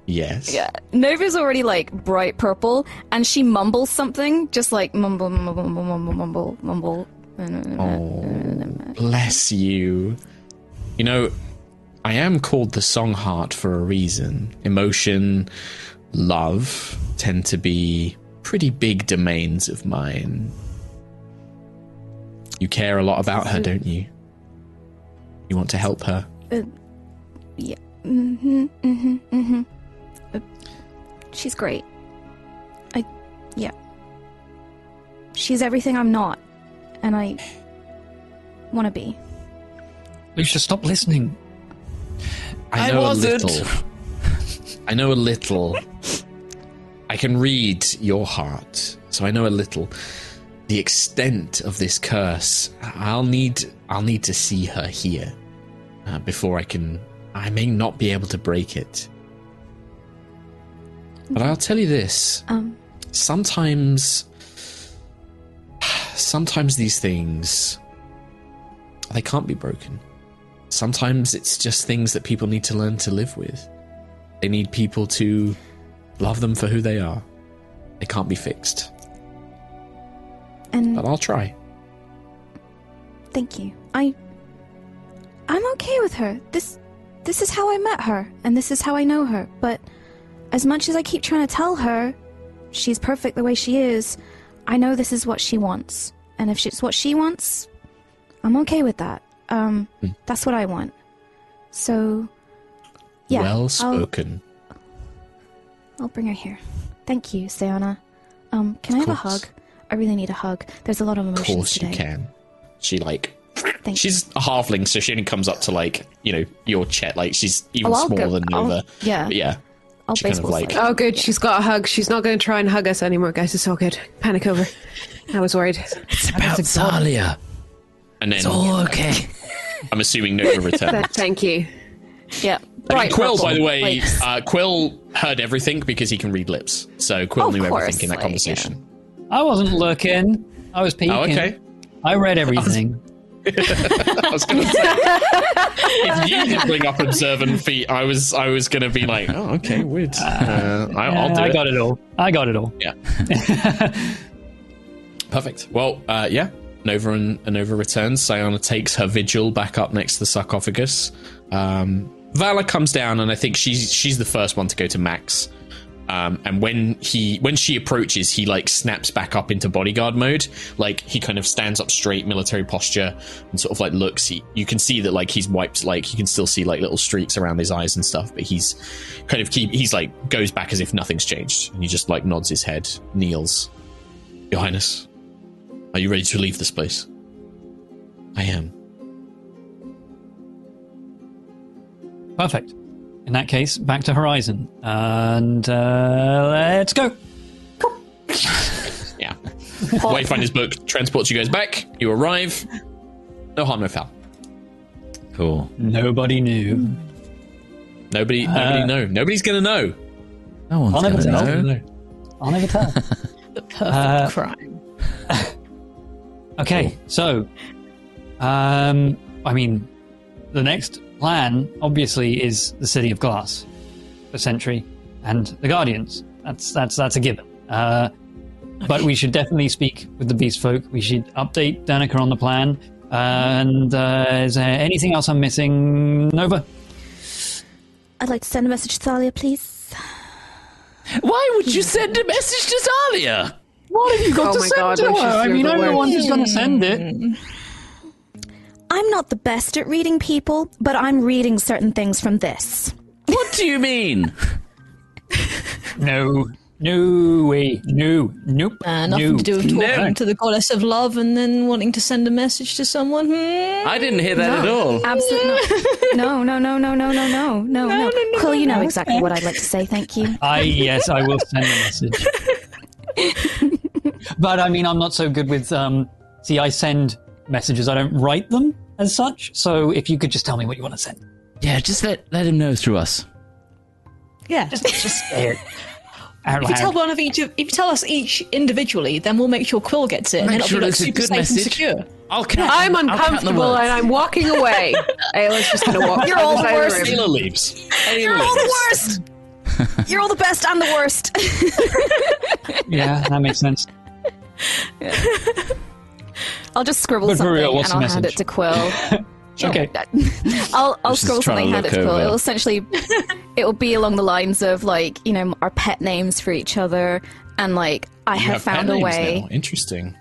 yes, Yeah. Nova's already like bright purple, and she mumbles something, just like mumble, mumble, mumble, mumble, mumble, mumble. Oh, bless you. You know, I am called the Song Heart for a reason. Emotion, love tend to be pretty big domains of mine. You care a lot about her, don't you? You want to help her. Yeah. Mm-hmm. Mm-hmm. Mm-hmm. Uh, she's great. I. Yeah. She's everything I'm not, and I want to be. Lucia, stop listening. I I know wasn't. a little. I know a little. I can read your heart, so I know a little. The extent of this curse, I'll need. I'll need to see her here uh, before I can. I may not be able to break it. But I'll tell you this: Um. sometimes, sometimes these things, they can't be broken. Sometimes it's just things that people need to learn to live with. They need people to love them for who they are. They can't be fixed. And But I'll try. Thank you. I I'm okay with her. This this is how I met her and this is how I know her. But as much as I keep trying to tell her she's perfect the way she is, I know this is what she wants. And if it's what she wants, I'm okay with that. Um Hmm. that's what I want. So yeah. well spoken. I'll bring her here. Thank you, Sayana. Um can I have a hug? I really need a hug. There's a lot of emotions Of emotions course today. you can. She like Thank she's a halfling, so she only comes up to like you know your chest. Like she's even Oh, smaller go- than I'll- yeah. But yeah. I'll she kind of like. Oh, good. She's got a hug. She's not going to try and hug us anymore, guys. It's all good. Panic over. I was worried. It's about Zalia. and then It's all okay. I'm assuming Nova returns. Thank you. Yeah. I mean, Right, Quill, Purple. by the way, Like- uh, Quill heard everything because he can read lips. So Quill Of knew course, everything in that like, conversation. I wasn't looking. I was peeking. Oh, okay. I read everything. I was going to say, if you didn't bring up observant feet, I was I was going to be like, oh, okay, weird. Uh, I, I'll do I it. got it all. I got it all. Yeah. Perfect. Well, uh, yeah. Nova and, and Nova returns. Sayana takes her vigil back up next to the sarcophagus. Um, Valla comes down, and I think she's she's the first one to go to Max. Um, and when he when she approaches, he like snaps back up into bodyguard mode. Like he kind of stands up straight, military posture, and sort of like looks. He, you can see that like he's wiped, like you can still see like little streaks around his eyes and stuff. But he's kind of keep. He's like goes back as if nothing's changed, and he just like nods his head, kneels. Your Highness, are you ready to leave this place? I am. Perfect. In that case, back to Horizon. And uh, let's go. Yeah. Wayfinder's book transports you guys back. You arrive. No harm, no foul. Cool. Nobody knew. Nobody, nobody Uh, know. Nobody's gonna know. No one's I'll never gonna tell. know. I'll never tell. The perfect Uh, crime. Okay, so, um, I mean, the next plan obviously is the City of Glass, the Sentry, and the Guardians. That's that's that's a given. Uh, But we should definitely speak with the Beast Folk. We should update Danica on the plan. and uh, is there anything else I'm missing, Nova? I'd like to send a message to Thalia, please. Why would you send a message to Thalia? What have you got Oh to send God, to her? I mean, I'm the one who's going to send it. I'm not the best at reading people, but I'm reading certain things from this. What do you mean? No, no way, no, nope. Uh, nothing no. to do with talking No. to the goddess of love and then wanting to send a message to someone. Hmm? I didn't hear that at all. Absolutely no. No, no, no, no, no, no, no, no, no. no, no, Quill, you know exactly what I'd like to say. Thank you. I yes, I will send a message. but I mean, I'm not so good with. Um, see, I send messages. I don't write them as such. So if you could just tell me what you want to send, Yeah, just let let him know through us. Yeah. just just say it out If you tell one of each, of, if you tell us each individually, then we'll make sure Quill gets it, and Make then it'll sure be like it's a good message. secure. I'll count. I'm I'll count uncomfortable words. and I'm walking away. Ayla's just gonna walk. You're all the the side worst. room. Ayla leaves. Ayla You're all leaves. the worst. You're all the best and the worst. Yeah, that makes sense. I'll just scribble But something real, what's and I'll hand it to Quill. Okay. I'll I'll She's scroll trying something, hand it to Quill. It'll essentially it will be along the lines of like you know our pet names for each other and like I You have, have pet found a names way. now. Interesting.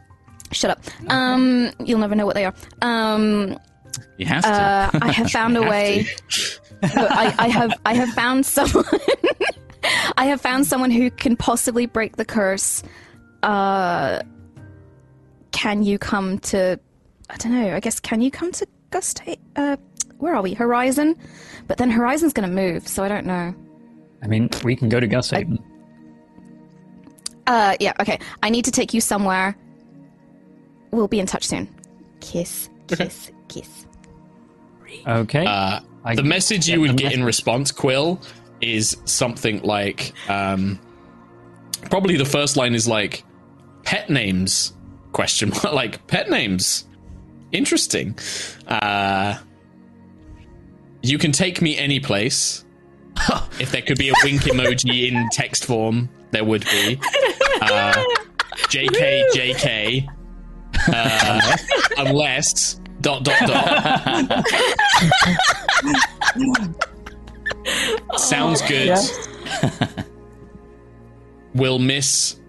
Shut up. Um, you'll never know what they are. Um, You have to. uh, I have found a way. Look, I, I have I have found someone. I have found someone who can possibly break the curse. Uh, can you come to? I don't know. I guess can you come to Gust? Uh, where are we? Horizon. But then Horizon's going to move, so I don't know. I mean, we can go to Gusthaven. Uh, yeah. Okay. I need to take you somewhere. We'll be in touch soon. Kiss, kiss, kiss. Okay. Uh, I the message you would get in response, Quill, is something like um, probably the first line is like pet names question mark like pet names. Interesting. Uh you can take me any place. If there could be a wink emoji in text form there would be. Uh, jk jk uh, unless dot dot dot. Sounds good. We'll miss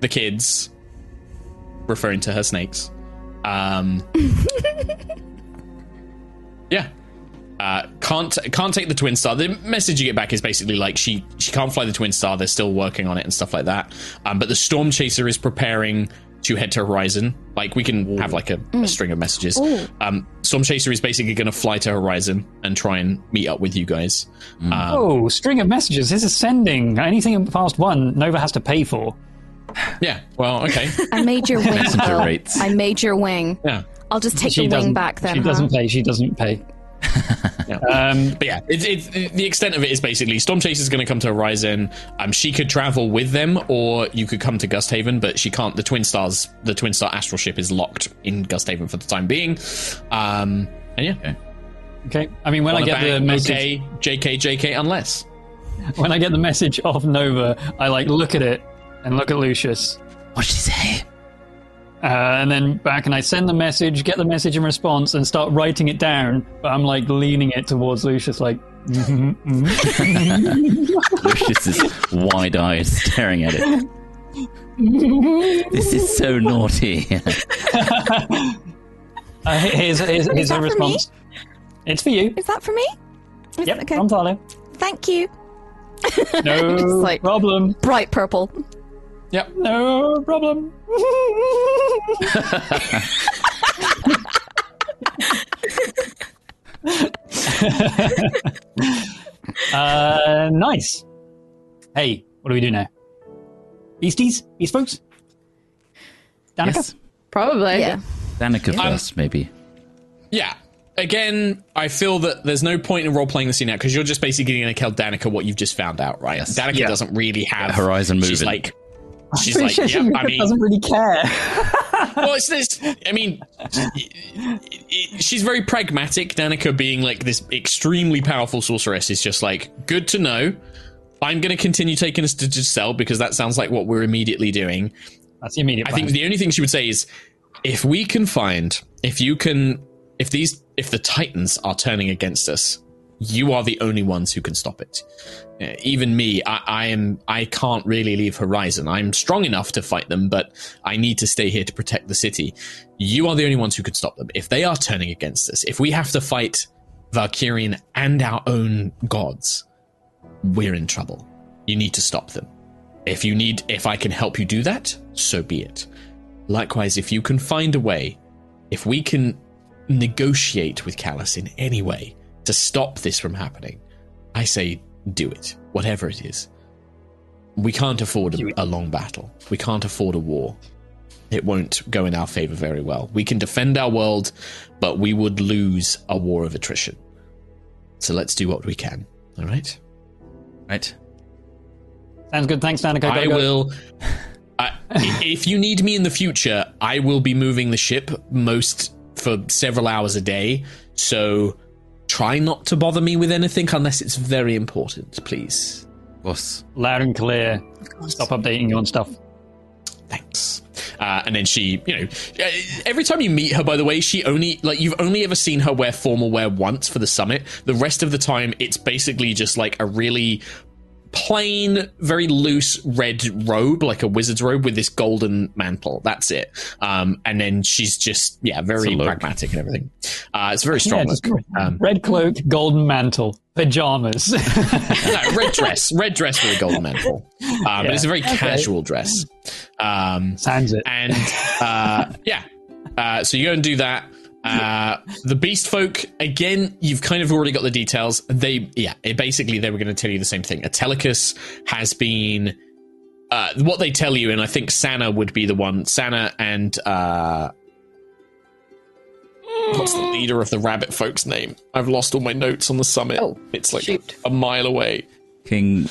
the kids, referring to her snakes. Um, yeah. Uh, can't can't take the twin star. The message you get back is basically like she she can't fly the twin star. They're still working on it and stuff like that. Um, but the storm chaser is preparing to head to Horizon. Like we can have like a, a string of messages. Ooh. Um, Storm Chaser is basically going to fly to Horizon and try and meet up with you guys. Um, oh, string of messages. This is sending. Anything past one, Nova has to pay for. Yeah. Well, okay. I made your wing. Messenger Pearl. rates. I made your wing. Yeah. I'll just take she the wing doesn't- back then. She huh? doesn't pay. She doesn't pay. Um, But yeah, it's, it's, the extent of it is basically Storm Chase is going to come to Horizon. Um, she could travel with them, or you could come to Gusthaven, but she can't. The Twin Stars, the Twin Star astral ship is locked in Gusthaven for the time being. Um, and yeah, Okay. okay. I mean, when I Wanna get the bang? message, okay, JK, JK, unless. when I get the message of Nova, I like look at it and look at Lucius, What'd she say? uh, and then back and I send the message, get the message in response, and start writing it down. But I'm like leaning it towards Lucius, like. Lucius is wide eyed, staring at it. this is so naughty. Uh, here's here's, here's that a for response. It's for you. Is that for me? Is- Yep, Okay. from Talo. Thank you. No Just like- problem. Bright purple. Yep. No problem. uh, nice. Hey, what do we do now? Beasties? Beast folks? Danica? yes. Probably. Yeah. Danica Um, first, maybe. Yeah. Again, I feel that there's no point in role playing the scene now because you're just basically going to tell Danica what you've just found out, right? Yes. Danica Yeah. doesn't really have Horizon moving. She's like, she's like, sure yeah, I mean, doesn't really care. well, it's this. I mean, she's very pragmatic. Danica, being like this extremely powerful sorceress, is just like good to know. I'm going to continue taking us to Giselle because that sounds like what we're immediately doing. That's the immediate I plan. think the only thing she would say is, if we can find, if you can, if these, if the Titans are turning against us, you are the only ones who can stop it. Uh, even me, I, I am, I can't really leave Horizon. I'm strong enough to fight them, but I need to stay here to protect the city. You are the only ones who can stop them. If they are turning against us, if we have to fight Valkyrian and our own gods, we're in trouble. You need to stop them. If you need, if I can help you do that, so be it. Likewise, if you can find a way, if we can negotiate with Callus in any way to stop this from happening, I say do it, whatever it is. We can't afford a, a long battle. We can't afford a war. It won't go in our favor very well. We can defend our world, but we would lose a war of attrition. So let's do what we can. All right? Right? Sounds good. Thanks, Danica. Gotta I go. will. I, if you need me in the future, I will be moving the ship most for several hours a day. So try not to bother me with anything unless it's very important, please. Boss. Loud and clear. Stop updating you on stuff. Thanks. Uh, and then she, you know, uh, every time you meet her, by the way, she only, like, you've only ever seen her wear formal wear once for the summit. The rest of the time, it's basically just like a really plain, very loose red robe, like a wizard's robe with this golden mantle. That's it. Um, and then she's just, yeah, very It's a look. pragmatic and everything. Uh, it's a very strong look. Um, red cloak, golden mantle, pajamas. no, red dress, red dress with a golden mantle. Um, But it's a very Okay. casual dress. Um, Sounds it. and uh, yeah, uh, so you go and do that. Uh, the beast folk again. You've kind of already got the details. They, yeah, it, basically they were going to tell you the same thing. Atelicus has been uh, what they tell you, and I think Sana would be the one. Sana and uh, what's the leader of the rabbit folks' name? I've lost all my notes on the summit. Oh, it's like shoot. a mile away. King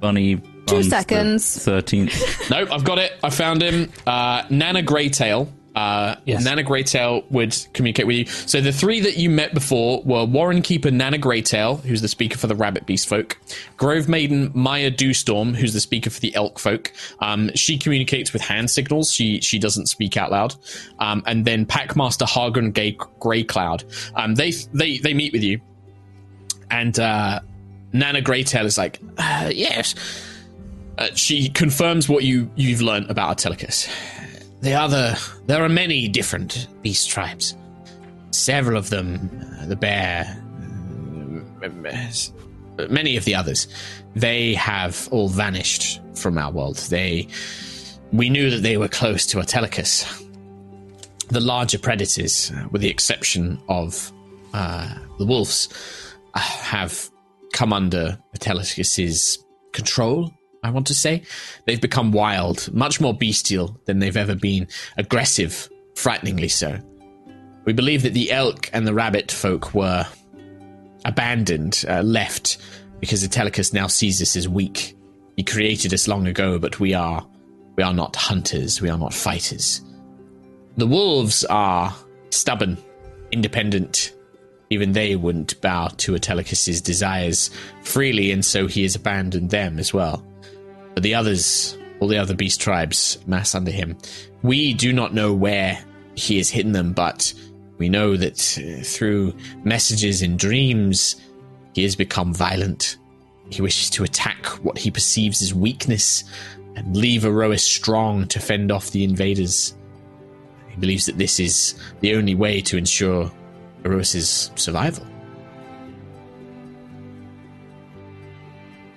Bunny. Two seconds. 13th. Nope, I've got it. I found him. Uh, Nana Greytail. Uh, Yes. Nana Greytail would communicate with you. So the three that you met before were Warren Keeper Nana Greytail, who's the speaker for the Rabbit Beast folk, Grove Maiden Maya Dewstorm, who's the speaker for the Elk folk. Um, she communicates with hand signals. She she doesn't speak out loud. Um, and then Packmaster Hargan Gay Greycloud. Um, they they they meet with you, and uh, Nana Greytail is like, uh, yes. Uh, she confirms what you you've learned about Atelicus. The other, there are many different beast tribes. Several of them, uh, the bear, uh, many of the others, they have all vanished from our world. They we knew that they were close to Atelicus. The larger predators, uh, with the exception of uh, the wolves, uh, have come under Atelicus's control. I want to say they've become wild, much more bestial than they've ever been, aggressive, frighteningly so. We believe that the elk and the rabbit folk were abandoned, uh, left, because Atelicus now sees us as weak. He created us long ago, but we are we are not hunters, we are not fighters. The wolves are stubborn, independent. Even they wouldn't bow to Atelicus's desires freely, and so he has abandoned them as well. But the others, all the other beast tribes, mass under him. We do not know where he has hidden them, but we know that uh, through messages in dreams, he has become violent. He wishes to attack what he perceives as weakness and leave Aerois strong to fend off the invaders. He believes that this is the only way to ensure Aerois's survival.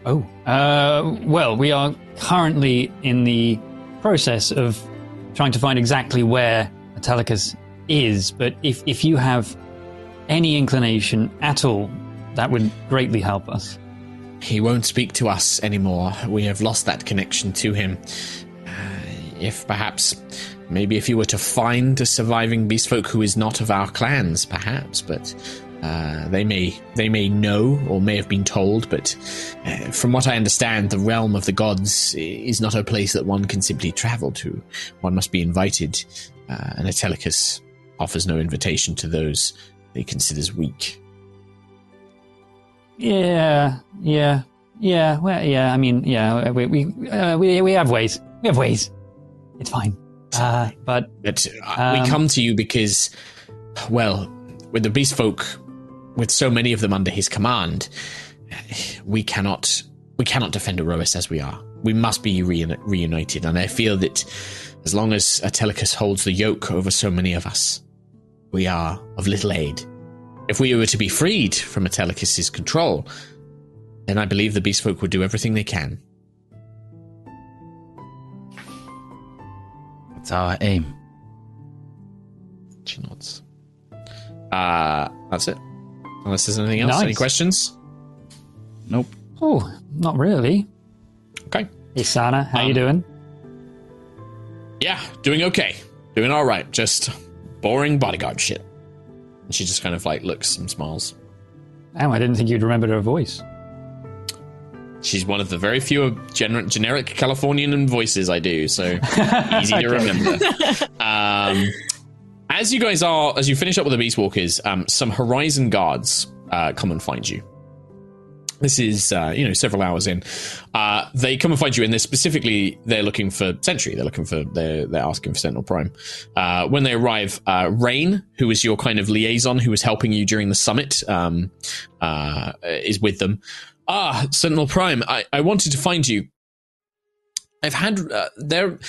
Oh, uh, well, we are currently in the process of trying to find exactly where Atelicus is, but if, if you have any inclination at all, that would greatly help us. He won't speak to us anymore. We have lost that connection to him. Uh, if perhaps, maybe if you were to find a surviving beastfolk who is not of our clans, perhaps, but uh, they may they may know or may have been told, but uh, from what I understand, the realm of the gods is not a place that one can simply travel to. One must be invited, uh, and Atelicus offers no invitation to those he considers weak. Yeah, yeah, yeah. Well, yeah. I mean, yeah. We we uh, we we have ways. We have ways. It's fine. Uh, but but uh, um, we come to you because, well, with the beast folk, with so many of them under his command, we cannot we cannot defend Aerois as we are. We must be reuni- reunited, and I feel that as long as Atelicus holds the yoke over so many of us, we are of little aid. If we were to be freed from Atelicus's control, then I believe the Beastfolk would do everything they can. That's our aim. She nods. Uh, that's it. Unless there's anything else. Nice. Any questions? Nope. oh, not really. Okay. Hey, Sana, how you Um, doing? Yeah, doing okay. Doing all right. Just boring bodyguard shit. And she just kind of like looks and smiles. Oh, I didn't think you'd remembered her voice. She's one of the very few gener- generic Californian voices I do, so easy to remember. Um, as you guys are, as you finish up with the Beast Walkers, um, some Horizon guards uh, come and find you. This is, uh, you know, several hours in. Uh, they come and find you, and they're specifically they're looking for Sentry. They're looking for they're they're asking for Sentinel Prime. Uh, when they arrive, uh, Rain, who is your kind of liaison, who was helping you during the summit, um, uh, is with them. Ah, Sentinel Prime, I, I wanted to find you. I've had uh, there.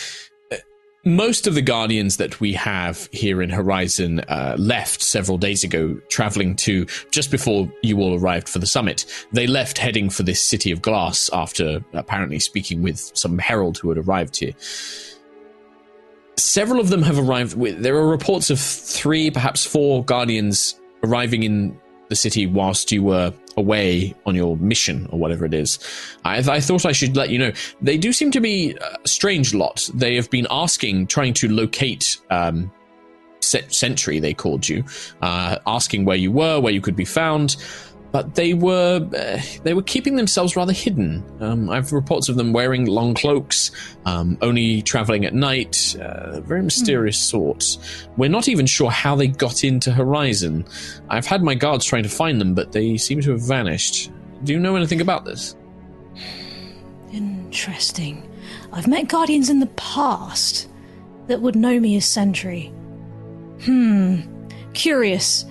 Most of the Guardians that we have here in Horizon uh, left several days ago, traveling to just before you all arrived for the summit. They left heading for this city of glass after apparently speaking with some herald who had arrived here. Several of them have arrived with. There are reports of three, perhaps four Guardians arriving in the city whilst you were away on your mission or whatever it is. I, I thought I should let you know. They do seem to be a strange lot. They have been asking, trying to locate um, Sentry, they called you, uh, asking where you were, where you could be found. But they were uh, they were keeping themselves rather hidden. Um, I have reports of them wearing long cloaks, um, only traveling at night. Uh, very mysterious sorts. We're not even sure how they got into Horizon. I've had my guards trying to find them, but they seem to have vanished. Do you know anything about this? Interesting. I've met guardians in the past that would know me as Sentry. Hmm. Curious.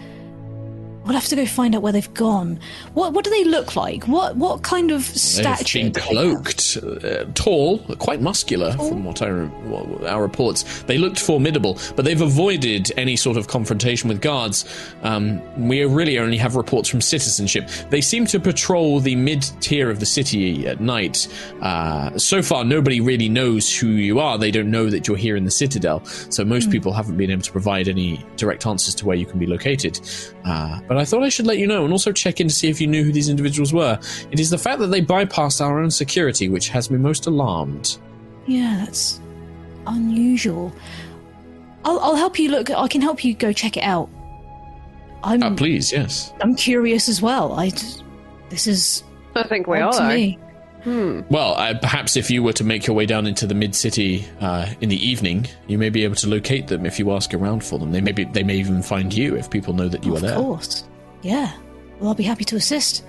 We'll have to go find out where they've gone. What what do they look like? What what kind of stature? They've been do they have? cloaked, uh, tall, quite muscular, from what I re- our reports. They looked formidable, but they've avoided any sort of confrontation with guards. Um, we really only have reports from citizenship. They seem to patrol the mid tier of the city at night. Uh, so far, nobody really knows who you are. They don't know that you're here in the citadel, so most people haven't been able to provide any direct answers to where you can be located. Uh, but I thought I should let you know and also check in to see if you knew who these individuals were. It is the fact that they bypassed our own security which has me most alarmed. Yeah, that's unusual. I'll I'll help you look. I can help you go check it out. I'm Uh, please, yes. I'm curious as well. I d- this is I think we odd all to are. me. Well, uh, perhaps if you were to make your way down into the mid city uh, in the evening, you may be able to locate them if you ask around for them. They may be, they may even find you if people know that you of are there. Of course. Yeah. Well, I'll be happy to assist.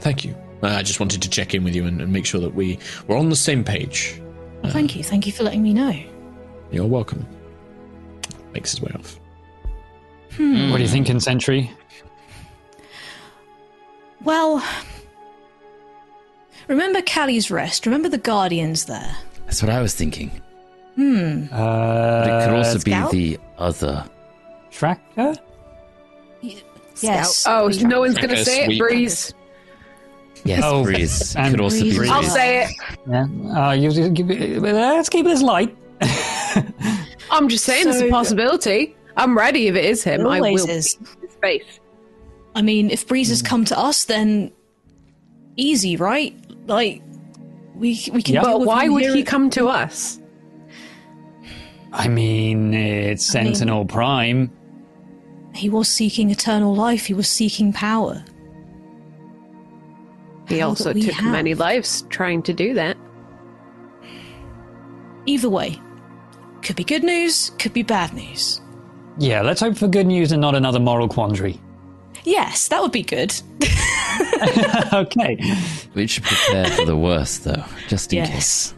Thank you. Uh, I just wanted to check in with you and, and make sure that we were on the same page. Well, thank you. Thank you for letting me know. You're welcome. Makes his way off. What are you thinking, Sentry? Well, remember Callus's Rest. Remember the Guardians there. That's what I was thinking. Hmm. Uh, But it could also Scout? be the other. tracker. Yes. Oh, no one's going to say sweet. it. Breeze. Yes, Oh, breeze. It could also be breeze. I'll say it. Yeah. Uh, you, you, give it- let's keep this light. I'm just saying it's So- a possibility. I'm ready if it is him. It I will is. beat face. I mean, if Breeze has come to us, then easy, right? Like we we can. Yeah. deal But why would he come to us? I mean, it's I mean- Sentinel Prime. He was seeking eternal life. He was seeking power. He How also took have. many lives trying to do that. Either way, could be good news, could be bad news. Yeah, let's hope for good news and not another moral quandary. Yes, that would be good. okay. We should prepare for the worst, though, just in Yes. case.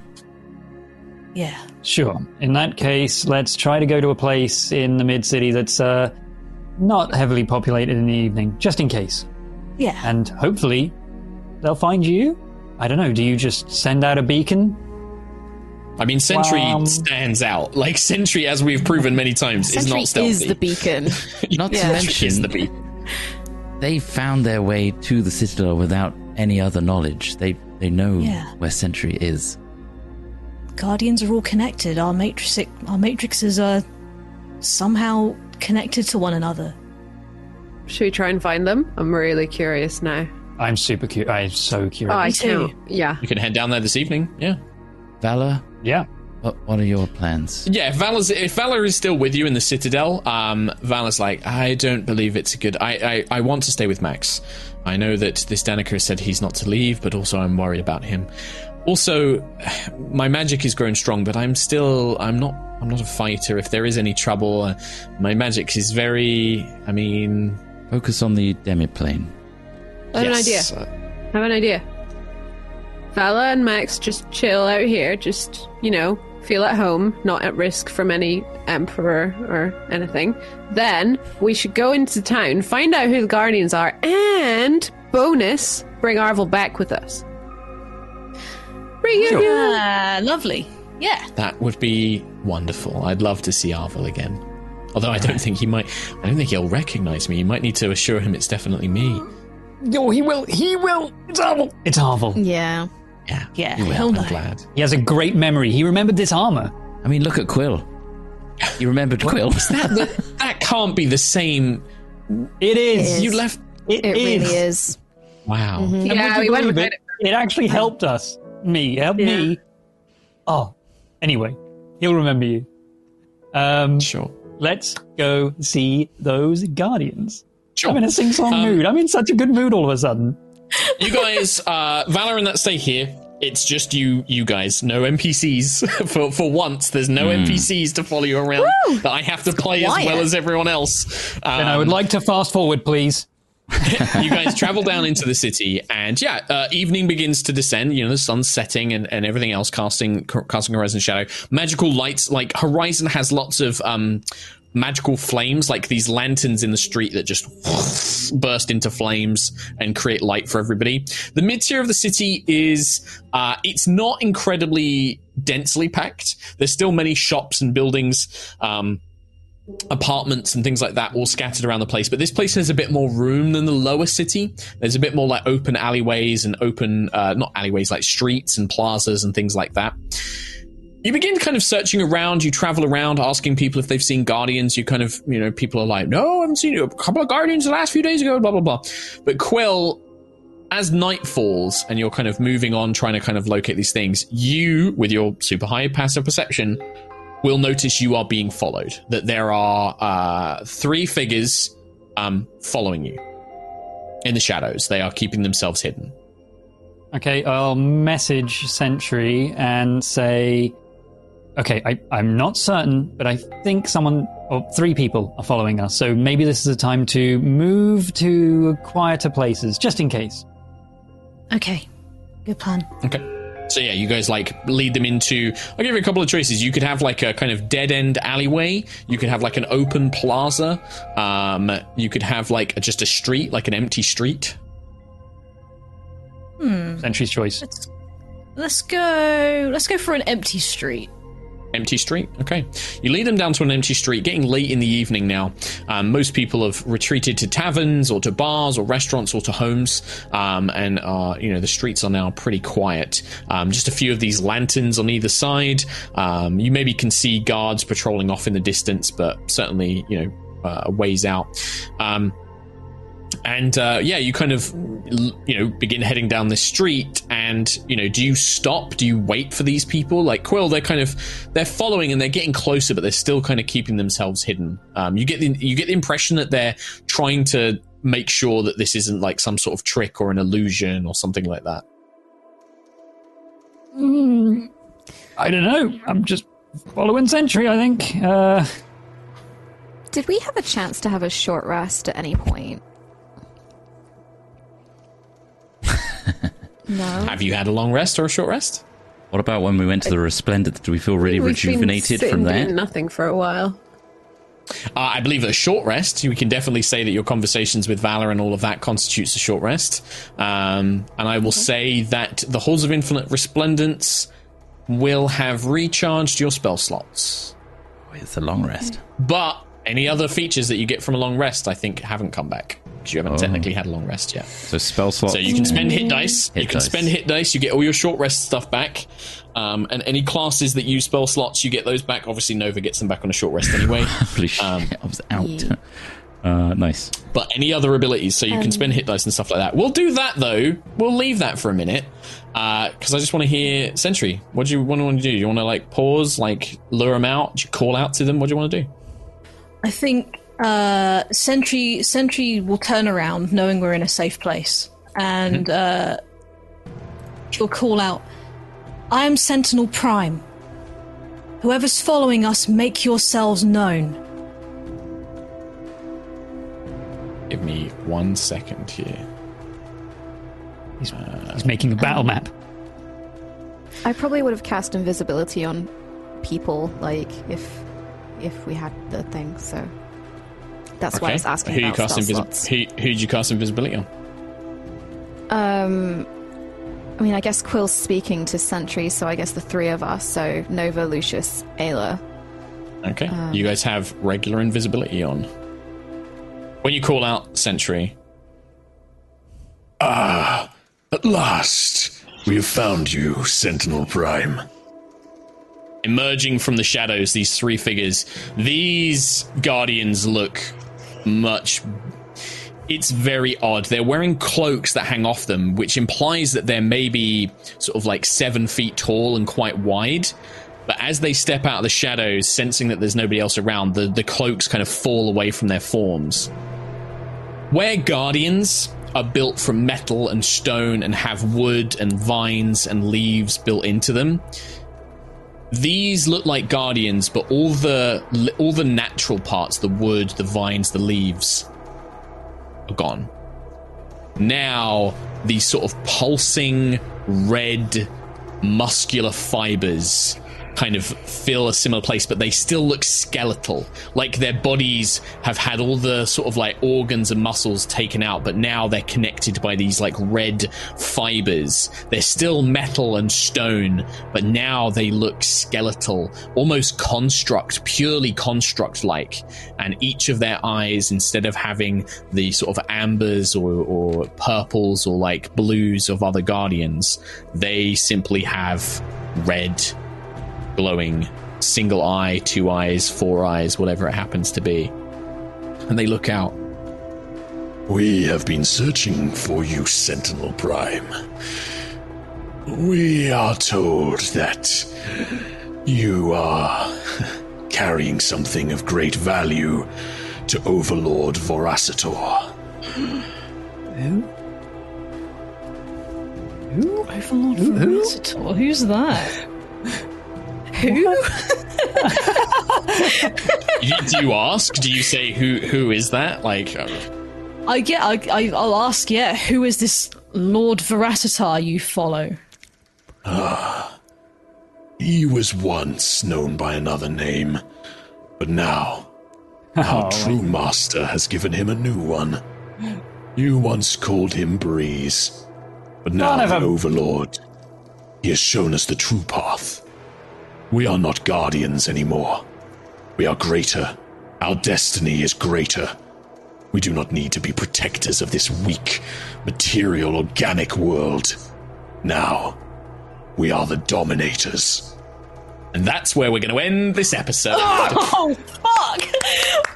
Yeah. Sure. In that case, let's try to go to a place in the mid city that's uh, not heavily populated in the evening, just in case. Yeah. And hopefully, they'll find you. I don't know. Do you just send out a beacon? I mean, Sentry Um, stands out. Like Sentry, as we've proven many times, is not stealthy. is the beacon. Not to mention, is the beacon. They found their way to the Citadel without any other knowledge. They they know Yeah. where Sentry is. Guardians are all connected. Our matrix, our matrices are somehow connected to one another. Should we try and find them? I'm really curious now. I'm super curious. I'm so curious. Oh, I too. Yeah. We can head down there this evening. Yeah. Valla, yeah. What what are your plans? Yeah, if Valla's, if Valla is still with you in the Citadel, um, Valla's like, I don't believe it's a good. I, I, I want to stay with Max. I know that this Danica has said he's not to leave, but also I'm worried about him. Also, my magic is grown strong, but I'm still, I'm not, I'm not a fighter. If there is any trouble, uh, my magic is very. I mean, Focus on the demiplane. I have yes, an idea. uh, I have an idea. Valla and Max just chill out here, just, you know, feel at home, not at risk from any emperor or anything. Then we should go into town, find out who the guardians are, and bonus, bring Arvel back with us. Reunion! Ah, lovely. Yeah. that would be wonderful. I'd love to see Arvel again. Although I don't think he might. I don't think he'll recognize me. You might need to assure him it's definitely me. Oh, he will. He will. It's Harvel. It's Harvel. Yeah. Yeah. Yeah, he will. he'll I'm glad. He has a great memory. He remembered this armor. I mean, look at Quill. You remembered Quill? That, that, that can't be the same. It is. It You left. It, It is. really is. Wow. And Yeah, we went believe with it? It actually helped us. Me. It helped Yeah. me. Oh. Anyway, he'll remember you. Um, Sure. let's go see those guardians. Sure. I'm in a sing-song Um, mood. I'm in such a good mood all of a sudden. You guys, uh, Valla and that stay here. It's just you, you guys. No NPCs for for once. There's no NPCs to follow you around that I have to play as well as everyone else. Um, And I would like to fast forward, please. you guys travel down into the city, and yeah, uh, evening begins to descend. You know, the sun's setting and, and everything else, casting casting Horizon shadow. Magical lights, like Horizon has lots of um, magical flames, like these lanterns in the street that just burst into flames and create light for everybody. The mid tier of the city is uh, it's not incredibly densely packed. There's still many shops and buildings. Um, apartments and things like that all scattered around the place but this place has a bit more room than the lower city there's a bit more like open alleyways and open uh, not alleyways like streets and plazas and things like that you begin kind of searching around. You travel around asking people if they've seen Guardians. You kind of, you know, people are like, no, I haven't seen a couple of Guardians the last few days ago, blah, blah, blah. But Quill, as night falls and you're kind of moving on, trying to kind of locate these things, you, with your super high passive perception, will notice you are being followed. That there are uh, three figures um, following you in the shadows. They are keeping themselves hidden. Okay, I'll message Sentry and say, okay, I, I'm not certain, but I think someone or three people are following us. So maybe this is a time to move to quieter places, just in case. Okay, good plan. Okay. So yeah, you guys like lead them into. I'll give you a couple of choices. You could have like a kind of dead end alleyway. You could have like an open plaza. Um, you could have like a, just a street, like an empty street. Hmm. Sentry's choice. Let's, let's go. Let's go for an empty street. Empty street. Okay. You lead them down to an empty street, getting late in the evening now. Um, most people have retreated to taverns or to bars or restaurants or to homes. Um, and, uh, you know, the streets are now pretty quiet. Um, just a few of these lanterns on either side. Um, you maybe can see guards patrolling off in the distance, but certainly, you know, uh, ways out. Um, and uh, yeah, you kind of you know begin heading down this street, and you know, do you stop? Do you wait for these people? Like Quill, they're kind of they're following and they're getting closer, but they're still kind of keeping themselves hidden. Um, you get the you get the impression that they're trying to make sure that this isn't like some sort of trick or an illusion or something like that. Mm, I don't know. I'm just following Sentry. I think. Uh, Did we have a chance to have a short rest at any point? No. Have you had a long rest or a short rest? What about when we went to the Resplendent? Do we feel really We've rejuvenated sitting from doing there? nothing for a while. Uh, I believe that a short rest, we can definitely say that your conversations with Valla and all of that constitutes a short rest. Um, and I will say that the Halls of Infinite Resplendence will have recharged your spell slots. It's a long rest. But any other features that you get from a long rest, I think, haven't come back. Because you haven't Oh. technically had a long rest yet. So spell slots. So you can spend hit dice. Hit you can dice. spend hit dice. You get all your short rest stuff back. Um, and any classes that use spell slots, you get those back. Obviously, Nova gets them back on a short rest anyway. Holy shit, Um, I was out. Yeah. Uh, nice. but any other abilities, so you can Um, spend hit dice and stuff like that. We'll do that though. We'll leave that for a minute because I just want to hear Sentry. What do you want to do? do? You want to like pause, like lure them out? Do you call out to them? What do you want to do? I think uh, Sentry Sentry will turn around, knowing we're in a safe place, and uh, he'll call out, "I am Sentinel Prime. Whoever's following us, make yourselves known." Give me one second here. he's, he's making a battle map. I probably would have cast invisibility on people, like if if we had the thing. So that's why I was asking who you cast spell invisi- slots. who who did you cast invisibility on? Um, I mean, I guess Quill's speaking to Sentry, so I guess the three of us. So Nova, Lucius, Ayla. Okay. Um, you guys have regular invisibility on. When you call out Sentry, Ah, at last, we have found you, Sentinel Prime. emerging from the shadows, these three figures, these guardians look much. It's very odd. They're wearing cloaks that hang off them, which implies that they're maybe sort of like seven feet tall and quite wide. But as they step out of the shadows, sensing that there's nobody else around, the, the cloaks kind of fall away from their forms. Where guardians are built from metal and stone and have wood and vines and leaves built into them, these look like guardians, but all the all the natural parts, the wood, the vines, the leaves, are gone. Now these sort of pulsing red muscular fibers kind of fill a similar place, but they still look skeletal. Like their bodies have had all the sort of like organs and muscles taken out, but now they're connected by these like red fibers. They're still metal and stone, but now they look skeletal, almost construct, purely construct like. And each of their eyes, instead of having the sort of ambers or, or purples or like blues of other guardians, they simply have red glowing single eye, two eyes, four eyes, whatever it happens to be. And they look out. We have been searching for you, Sentinel Prime. We are told that you are carrying something of great value to Overlord Voracitor. Who? Who? Overlord Veracitaur. Who's that? Who? Do you ask? Do you say who who is that? Like, uh, I get. I, I. I'll ask. Yeah. Who is this Lord Veracitaur you follow? Ah, He was once known by another name, but now our true master has given him a new one. You once called him Breeze, but now None of the 'em. Overlord. He has shown us the true path. We are not guardians anymore. We are greater. Our destiny is greater. We do not need to be protectors of this weak, material, organic world. Now, we are the dominators. and that's where we're going to end this episode. Oh fuck!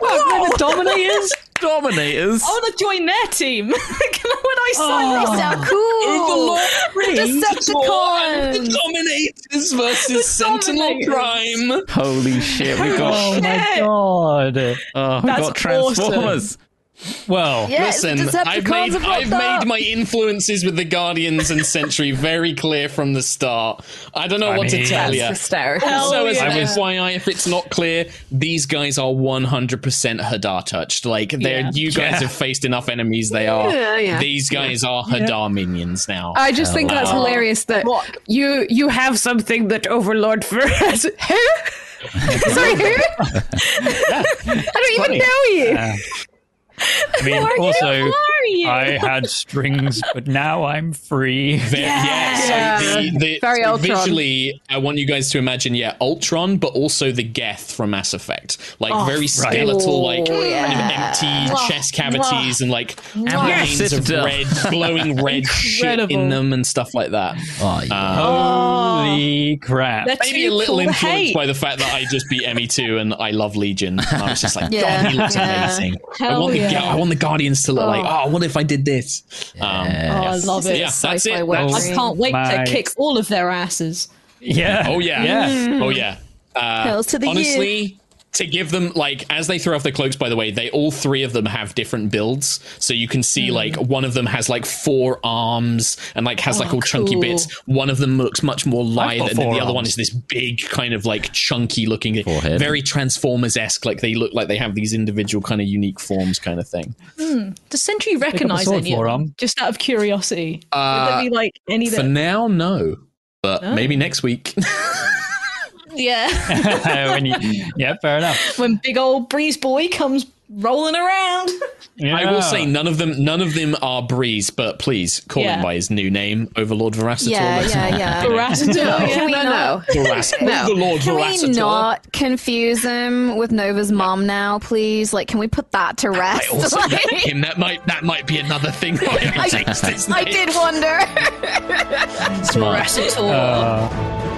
Whoa. the Dominators. Dominators. I want oh, to join their team. When I sign They sound oh, cool. The Decepticons. Dominators versus Sentinel Prime. Holy shit, we got Oh my god. oh, we That's got Transformers. Well, Yes, Listen, I've made I've made my influences with the Guardians and Sentry very clear from the start. I don't know I what to mean- tell That's you. hysterical. Also, as yeah. an FYI, if it's not clear, these guys are 100% Hadar touched. Like, they're Yeah. you guys Yeah. have faced enough enemies. They are. Yeah, yeah. These guys are Hadar minions now. I just think that's hilarious that you you have something that Overlord for who? Sorry, who? I don't even know you. I mean, also, I had strings, but now I'm free. Ve- yeah, so the, the, Very so Ultron. visually, I want you guys to imagine, yeah, Ultron, but also the Geth from Mass Effect, like oh, very skeletal, like kind of empty chest cavities and like veins of Citadel. red, glowing red shit in them and stuff like that. Oh, um, yeah. Oh. Holy crap. They're Maybe a little cool influenced hate. by the fact that I just beat ME2 and I love Legion. And I was just like, Yeah, God, he looks yeah. amazing. I Hell want the yeah. I want the Guardians to look like, oh, oh what if I did this? Um, Oh, I love it. yeah, that's it. That's- I can't wait My- to kick all of their asses. Yeah. Oh yeah. Yeah. Oh yeah. Uh, Hells to the honestly, to give them like as they throw off their cloaks. By the way, they all three of them have different builds, so you can see like one of them has like four arms and like has like Oh, all chunky bits. One of them looks much more lithe, got and then the four other one is this big kind of like chunky looking, Forehead. very Transformers esque. Like they look like they have these individual kind of unique forms, kind of thing. Does Sentry recognize sword any of forearm. them? Just out of curiosity. Uh, Would there be like any For that? now, no. But Oh. maybe next week. Yeah. when you, yeah, fair enough. when big old breeze boy comes rolling around. Yeah. I will say none of them none of them are Breeze, but please call Yeah. him by his new name, Overlord Veracitor. Yeah, Let's yeah, not- yeah. Veracitaur. Can we no, not? no. Verac- No. Overlord Can we not confuse him with Nova's mom now, please? Like, can we put that to I rest? also Like, him that might that might be another thing. why he I did wonder. Veracitaur. Uh,